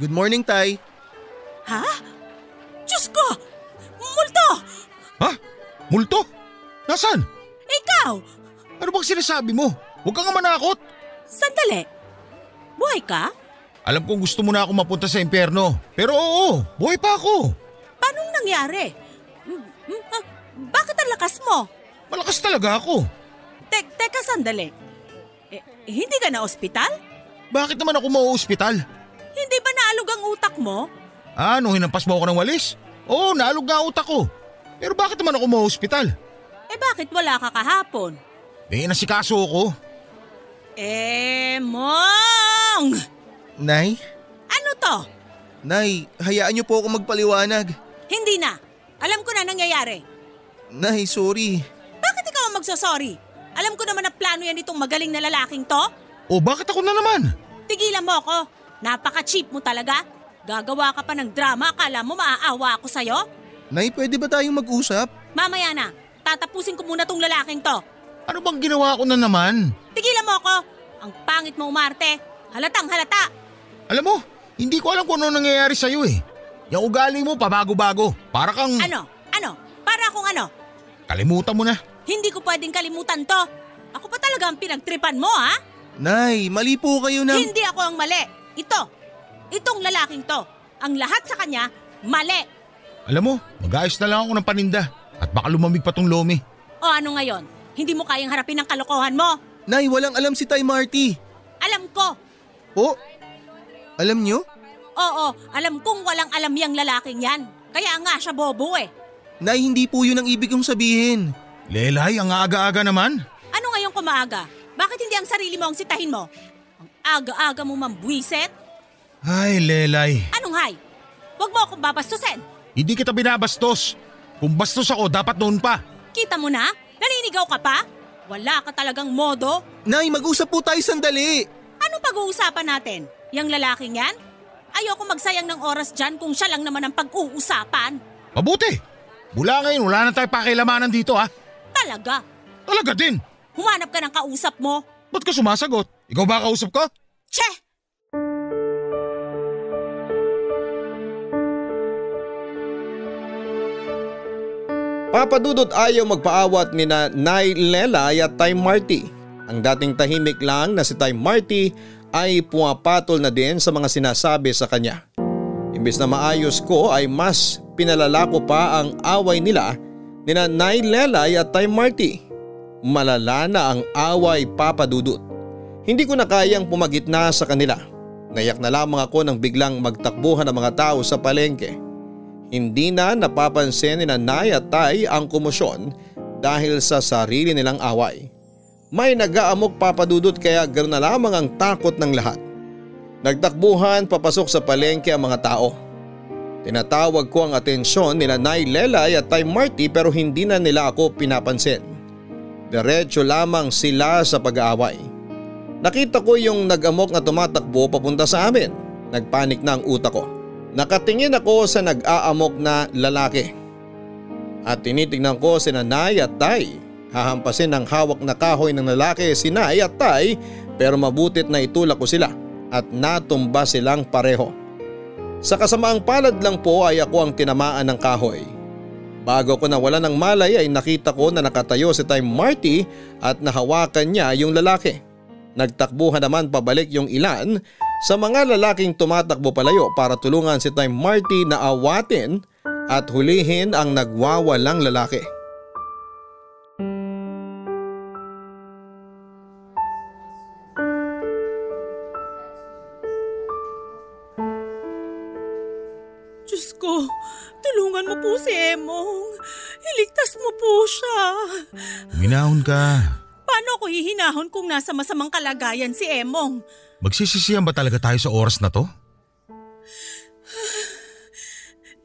Good morning, Tay. ha? Diyos ko! Multo! Ha? Multo? Nasaan? Ikaw! Ano bang sinasabi mo? Huwag ka nga manakot. Sandali. Buhay ka? Alam kong gusto mo na ako mapunta sa impyerno. Pero oo, buhay pa ako. Paano nangyari? Mm, mm, ah, Bakit ang lakas mo? Malakas talaga ako. Tek, teka sandali. Hindi ka na ospital? Bakit naman ako mauospital? Hindi ba naalog ang utak mo? Ah, nung hinampas mo ako ng walis? Oo, naalog nga utak ko. Pero bakit naman ako mauospital? Eh bakit wala ka kahapon? Eh, nasikaso ako. Eh, Mong! Nay? Ano to? Nay, hayaan niyo po ako magpaliwanag. Hindi na. Alam ko na nangyayari. Nay, sorry. Bakit ikaw ang magsasorry? Alam ko naman na plano yan itong magaling na lalaking to. O bakit ako na naman? Tigilan mo ako. Napaka-cheap mo talaga. Gagawa ka pa ng drama, akala mo maaawa ako sa'yo? Nay, pwede ba tayong mag-usap? Mamaya na, tatapusin ko muna tong lalaking to. Ano bang ginawa ko na naman? Tigilan mo ako. Ang pangit mo umarte. Halatang halata. Alam mo, hindi ko alam kung ano nangyayari sa'yo eh. Yung ugali mo pabago-bago. Para kang Ano? Ano? Para akong ano? kalimutan mo na. Hindi ko pwedeng kalimutan to. Ako pa talaga ang pinagtripan mo, ha? Nay, mali po kayo na... Hindi ako ang mali. Ito. Itong lalaking to. Ang lahat sa kanya, mali. Alam mo, mag-ayos na lang ako ng paninda. At baka lumamig pa tong lomi. O ano ngayon? Hindi mo kayang harapin ang kalokohan mo. Nay, walang alam si Tay Marty. Alam ko. Po? Alam niyo? Oo, alam kong walang alam yang lalaking yan. Kaya nga siya bobo eh. Nay, hindi po yun ang ibig kong sabihin. Lelay, ang aga-aga naman. Ano ngayon kumaaga? Bakit hindi ang sarili mo ang sitahin mo? Ang aga-aga mo mambwiset? Ay, Lelay. Anong hay? Huwag mo akong babastusin. Hindi kita binabastos. Kung bastos ako, dapat noon pa. Kita mo na? Naninigaw ka pa? Wala ka talagang modo? Nay, mag-usap po tayo sandali. Anong pag-uusapan natin? Yang lalaking yan? Ayoko magsayang ng oras dyan kung siya lang naman ang pag-uusapan. Mabuti. Mula ngayon, wala na tayo pakilamanan dito ha. Talaga. Talaga din. Humanap ka ng kausap mo. Ba't ka sumasagot? Ikaw ba kausap ko? Che! Papadudot ayaw magpaawat ni na Nay Lelay at Tay Marty. Ang dating tahimik lang na si Tay Marty ay pumapatol na din sa mga sinasabi sa kanya. Imbes na maayos ko ay mas pinalala ko pa ang away nila ni Nay Lelay at Tay Marty. Malala na ang away papadudot. Hindi ko na kayang pumagitna sa kanila. Nayak na lamang ako nang biglang magtakbuhan ang mga tao sa palengke. Hindi na napapansin ni Nay at Tay ang komosyon dahil sa sarili nilang away. May nag-aamok papadudot kaya ganoon na lamang ang takot ng lahat. Nagtakbuhan papasok sa palengke ang mga tao. Tinatawag ko ang atensyon nila Nay Lelay at Tay Marty pero hindi na nila ako pinapansin. Diretso lamang sila sa pag-aaway. Nakita ko yung nag-amok na tumatakbo papunta sa amin. Nagpanik na ang utak ko. Nakatingin ako sa nag-aamok na lalaki. At tinitingnan ko si Nanay at Tay. Hahampasin ng hawak na kahoy ng lalaki si Nay at Tay pero mabutit na itulak ko sila at natumba silang pareho. Sa kasamaang palad lang po ay ako ang tinamaan ng kahoy. Bago ko nawala ng malay ay nakita ko na nakatayo si Time Marty at nahawakan niya yung lalaki. Nagtakbuhan naman pabalik yung ilan sa mga lalaking tumatakbo palayo para tulungan si Time Marty na awatin at hulihin ang nagwawalang lalaki. Po si Emong. Iligtas mo po siya. Minahon ka. Paano ako hihinahon kung nasa masamang kalagayan si Emong? Magsisisiyan ba talaga tayo sa oras na to?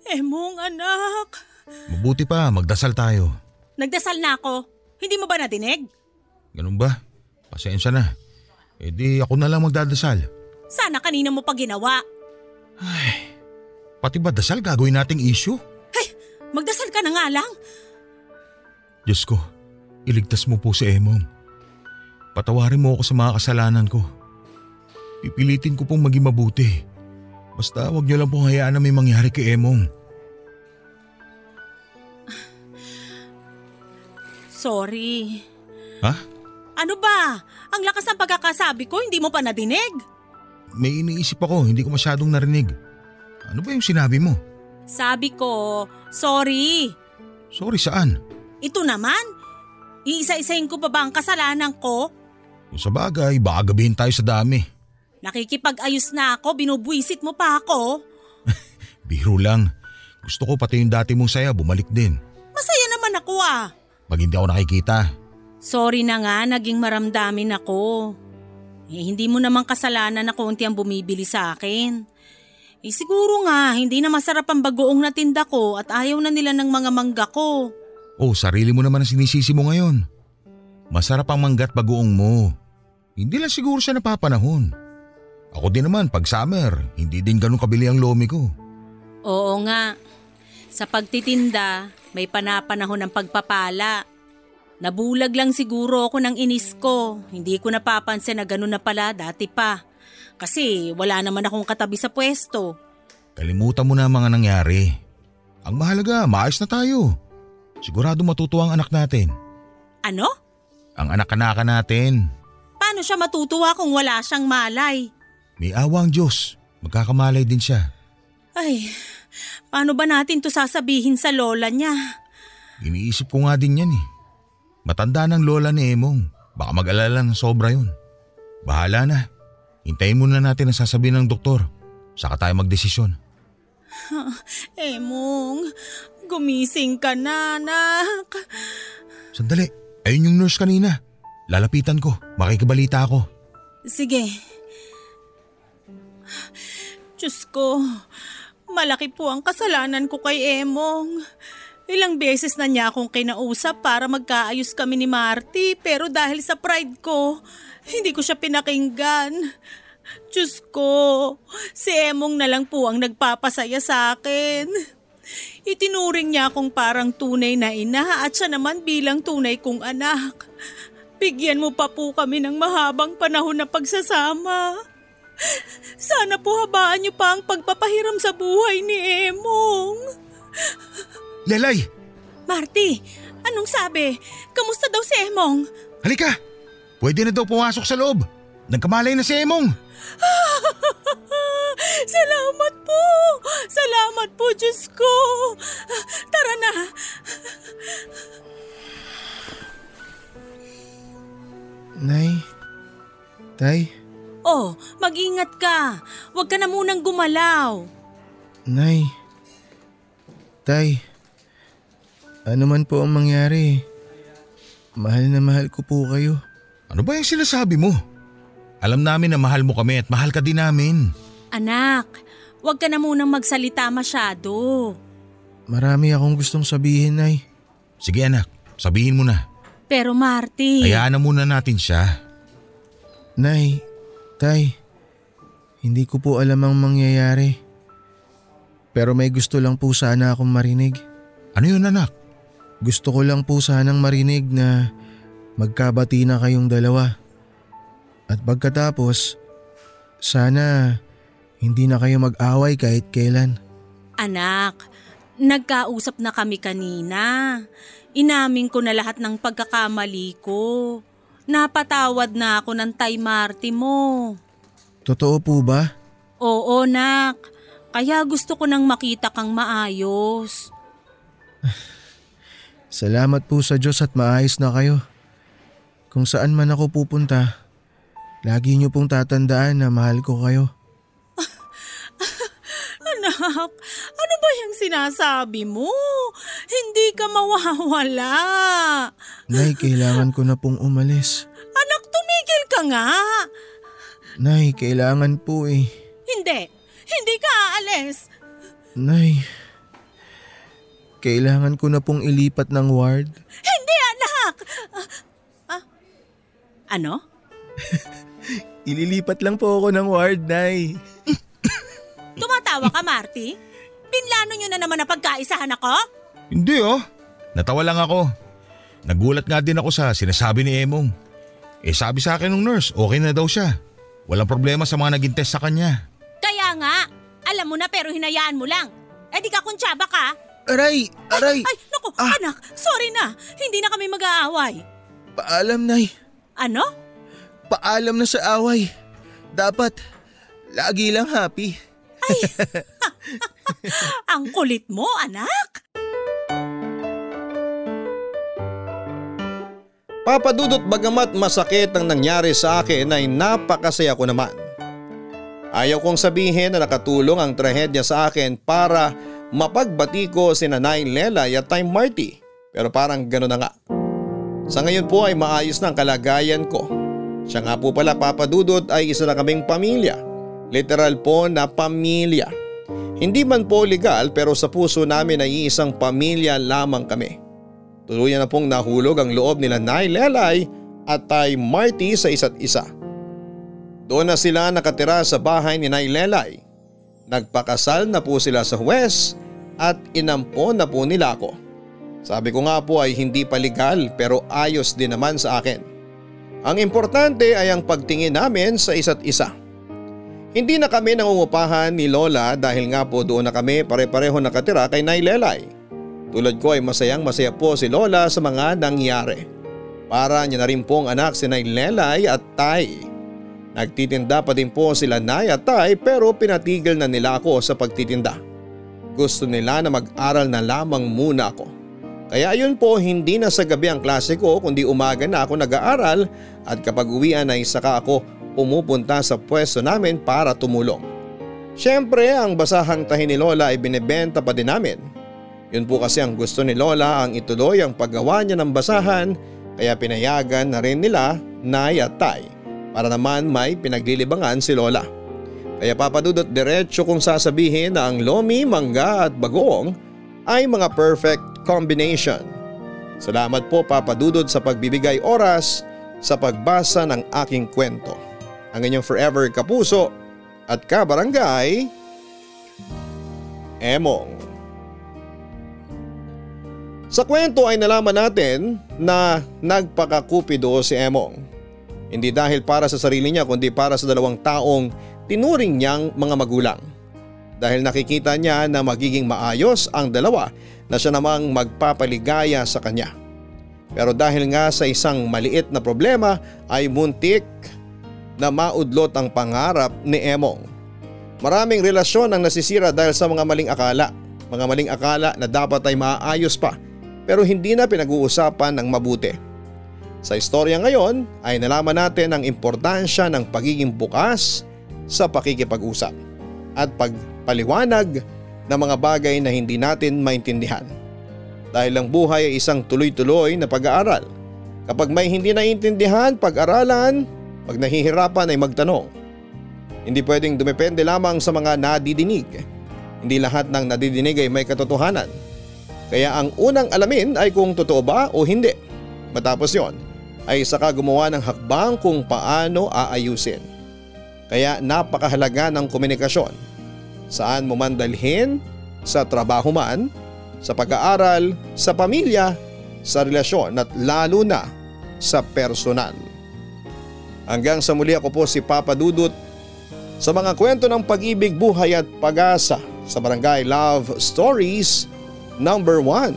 Emong, anak. Mabuti pa, magdasal tayo. Nagdasal na ako. Hindi mo ba nadinig? Ganun ba? Pasensya na. E di ako na lang magdadasal. Sana kanina mo pa ginawa. Pati ba dasal gagawin nating issue? Magdasal ka na nga lang. Diyos ko, iligtas mo po si Emong. Patawarin mo ako sa mga kasalanan ko. Pipilitin ko pong maging mabuti. Basta wag niyo lang pong hayaan na may mangyari kay Emong. Sorry. Ha? Ano ba? Ang lakas ng pagkakasabi ko, hindi mo pa nadinig? May iniisip ako, hindi ko masyadong narinig. Ano ba yung sinabi mo? Sabi ko, sorry. Sorry saan? Ito naman? Iisa-isahin ko pa ba ang kasalanan ko? Sa bagay, baka gabihin tayo sa dami. Nakikipag-ayos na ako, binubwisit mo pa ako. Biro lang. Gusto ko pati yung dati mong saya bumalik din. Masaya naman ako ah. Pag hindi ako nakikita. Sorry na nga, naging maramdamin ako. Eh, hindi mo naman kasalanan na konti ang bumibili sa akin. Eh siguro nga, hindi na masarap ang bagoong na tinda ko at ayaw na nila ng mga mangga ko. Oh, sarili mo naman ang sinisisi mo ngayon. Masarap ang manggat bagoong mo. Hindi lang siguro siya napapanahon. Ako din naman pag summer, hindi din ganun kabili ang lomi ko. Oo nga, sa pagtitinda, may panapanahon ng pagpapala. Nabulag lang siguro ako ng inis ko. Hindi ko napapansin na ganun na pala dati pa. Kasi wala naman akong katabi sa pwesto. Kalimutan mo na ang mga nangyari. Ang mahalaga, maayos na tayo. Sigurado matutuwa ang anak natin. Ano? Ang anak-anaka natin. Paano siya matutuwa kung wala siyang malay? May awa ang Diyos. Magkakamalay din siya. Ay, paano ba natin to sasabihin sa lola niya? Iniisip ko nga din yan eh. Matanda ng lola ni Emong. Baka mag-alala ng sobra yun. Bahala na. Hintayin muna natin ang sasabihin ng doktor. Saka tayo magdesisyon. Emong, gumising ka na, anak. Sandali. Ayun yung nurse kanina. Lalapitan ko. Makikibalita ako. Sige. Diyos ko, malaki po ang kasalanan ko kay Emong. Ilang beses na niya akong kinausap para magkaayos kami ni Marty pero dahil sa pride ko, hindi ko siya pinakinggan. Diyos ko, si Emong na lang po ang nagpapasaya sa akin. Itinuring niya akong parang tunay na ina at siya naman bilang tunay kong anak. Bigyan mo pa po kami ng mahabang panahon na pagsasama. Sana po habaan niyo pa ang pagpapahiram sa buhay ni Emong. Lelay! Marty, anong sabi? Kamusta daw si Emong? Halika! Pwede na daw pumasok sa loob. Nagkamalay na si Emong. Salamat po! Salamat po, Diyos ko! Tara na! Nay, Tay, Oh, mag-ingat ka. Huwag ka na munang gumalaw. Nay, Tay, ano man po ang mangyari, mahal na mahal ko po kayo. Ano ba yung sinasabi mo? Alam namin na mahal mo kami at mahal ka din namin. Anak, huwag ka na munang magsalita masyado. Marami akong gustong sabihin, Nay. Sige anak, sabihin mo na. Pero Marty, Hayaan na muna natin siya. Nay, Tay, hindi ko po alam ang mangyayari. Pero may gusto lang po sana akong marinig. Ano yun anak? Gusto ko lang po sanang marinig na magkabati na kayong dalawa. At pagkatapos, sana hindi na kayo mag-away kahit kailan. anak, nagkausap na kami kanina. Inamin ko na lahat ng pagkakamali ko. Napatawad na ako ng Tay Marty mo. Totoo po ba? Oo, nak. Kaya gusto ko nang makita kang maayos. Salamat po sa Diyos at maayos na kayo. Kung saan man ako pupunta, lagi niyo pong tatandaan na mahal ko kayo. Anak, ano ba yung sinasabi mo? Hindi ka mawawala. Nay, kailangan ko na pong umalis. Anak, tumigil ka nga. Nay, kailangan po eh. Hindi, hindi ka aalis. Nay, kailangan ko na pong ilipat ng ward. Hindi, anak. Ah, ah, ano? Ililipat lang po ako ng ward, Nay. Tumatawa ka, Marty? Pinlano nyo na naman na pagkaisahan ako? Hindi oh. Natawa lang ako. Nagulat nga din ako sa sinasabi ni Emong. Eh sabi sa akin ng nurse, okay na daw siya. Walang problema sa mga naging test sa kanya. Kaya nga, alam mo na pero hinayaan mo lang. Eh di ka kuntsaba ka. Aray! Aray! Ay, naku, Ah. anak, sorry na. Hindi na kami mag-aaway. Paalam, Nay. Ano? Paalam na sa away. Dapat, lagi lang happy. Ang kulit mo, anak. Papadudot bagamat masakit ang nangyari sa akin ay napakasaya ko naman. Ayaw kong sabihin na nakatulong ang trahedya sa akin para mapagbati ko si Nanay Lela at Time Marty pero parang gano'n na nga. Sa ngayon po ay maayos na ang kalagayan ko. Siya nga po pala papadudot ay isa na kaming pamilya. Literal po na pamilya. Hindi man po legal pero sa puso namin ay isang pamilya lamang kami. Tuluyan na pong nahulog ang loob nila Nay Lelay at Tay Marty sa isa't isa. Doon na sila nakatira sa bahay ni Nay Lelay. Nagpakasal na po sila sa Huwes at inampon na po nila ako. Sabi ko nga po ay hindi pa legal pero ayos din naman sa akin. Ang importante ay ang pagtingin namin sa isa't isa. Hindi na kami nangungupahan ni Lola dahil nga po doon na kami pare-pareho nakatira kay Nay Lelay. Tulad ko ay masayang masaya po si Lola sa mga nangyari. Para niya na rin pong anak si Nay Lelay at Tay. Nagtitinda pa din po sila Nay at Tay pero pinatigil na nila ako sa pagtitinda. Gusto nila na mag-aral na lamang muna ako. Kaya ayun po hindi na sa gabi ang klase ko kundi umaga na ako nag-aaral at kapag uwian ay saka ako pumupunta sa pwesto namin para tumulong. Siyempre ang basahang tahi ni Lola ay binebenta pa din namin. Yun po kasi ang gusto ni Lola ang ituloy ang paggawa niya ng basahan kaya pinayagan na rin nila Nay at Tay para naman may pinaglilibangan si Lola. Kaya papadudot diretso kung sasabihin na ang lomi, mangga at bagoong ay mga perfect combination. Salamat po papadudod sa pagbibigay oras sa pagbasa ng aking kwento. Ang inyong forever kapuso at kabarangay, Emong. Sa kwento ay nalaman natin na nagpakakupido si Emong. Hindi dahil para sa sarili niya kundi para sa dalawang taong tinuring niyang mga magulang. Dahil nakikita niya na magiging maayos ang dalawa na siya namang magpapaligaya sa kanya. Pero dahil nga sa isang maliit na problema ay muntik na maudlot ang pangarap ni Emong. Maraming relasyon ang nasisira dahil sa mga maling akala. Mga maling akala na dapat ay maayos pa pero hindi na pinag-uusapan ng mabuti. Sa istorya ngayon ay nalaman natin ang importansya ng pagiging bukas sa pakikipag-usap at pagpaliwanag ng mga bagay na hindi natin maintindihan. Dahil ang buhay ay isang tuloy-tuloy na pag-aaral. Kapag may hindi naiintindihan, pag-aralan, pag nahihirapan ay magtanong. Hindi pwedeng dumepende lamang sa mga nadidinig. Hindi lahat ng nadidinig ay may katotohanan. Kaya ang unang alamin ay kung totoo ba o hindi. Matapos yon ay saka gumawa ng hakbang kung paano aayusin. Kaya napakahalaga ng komunikasyon. Saan mo man dalhin, sa trabaho man, sa pag-aaral, sa pamilya, sa relasyon at lalo na sa personal. Hanggang sa muli ako po si Papa Dudut sa mga kwento ng pag-ibig, buhay at pag-asa sa Barangay Love Stories number 1.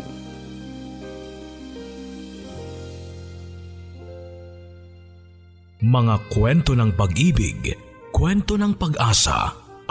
Mga kwento ng pag-ibig, kwento ng pag-asa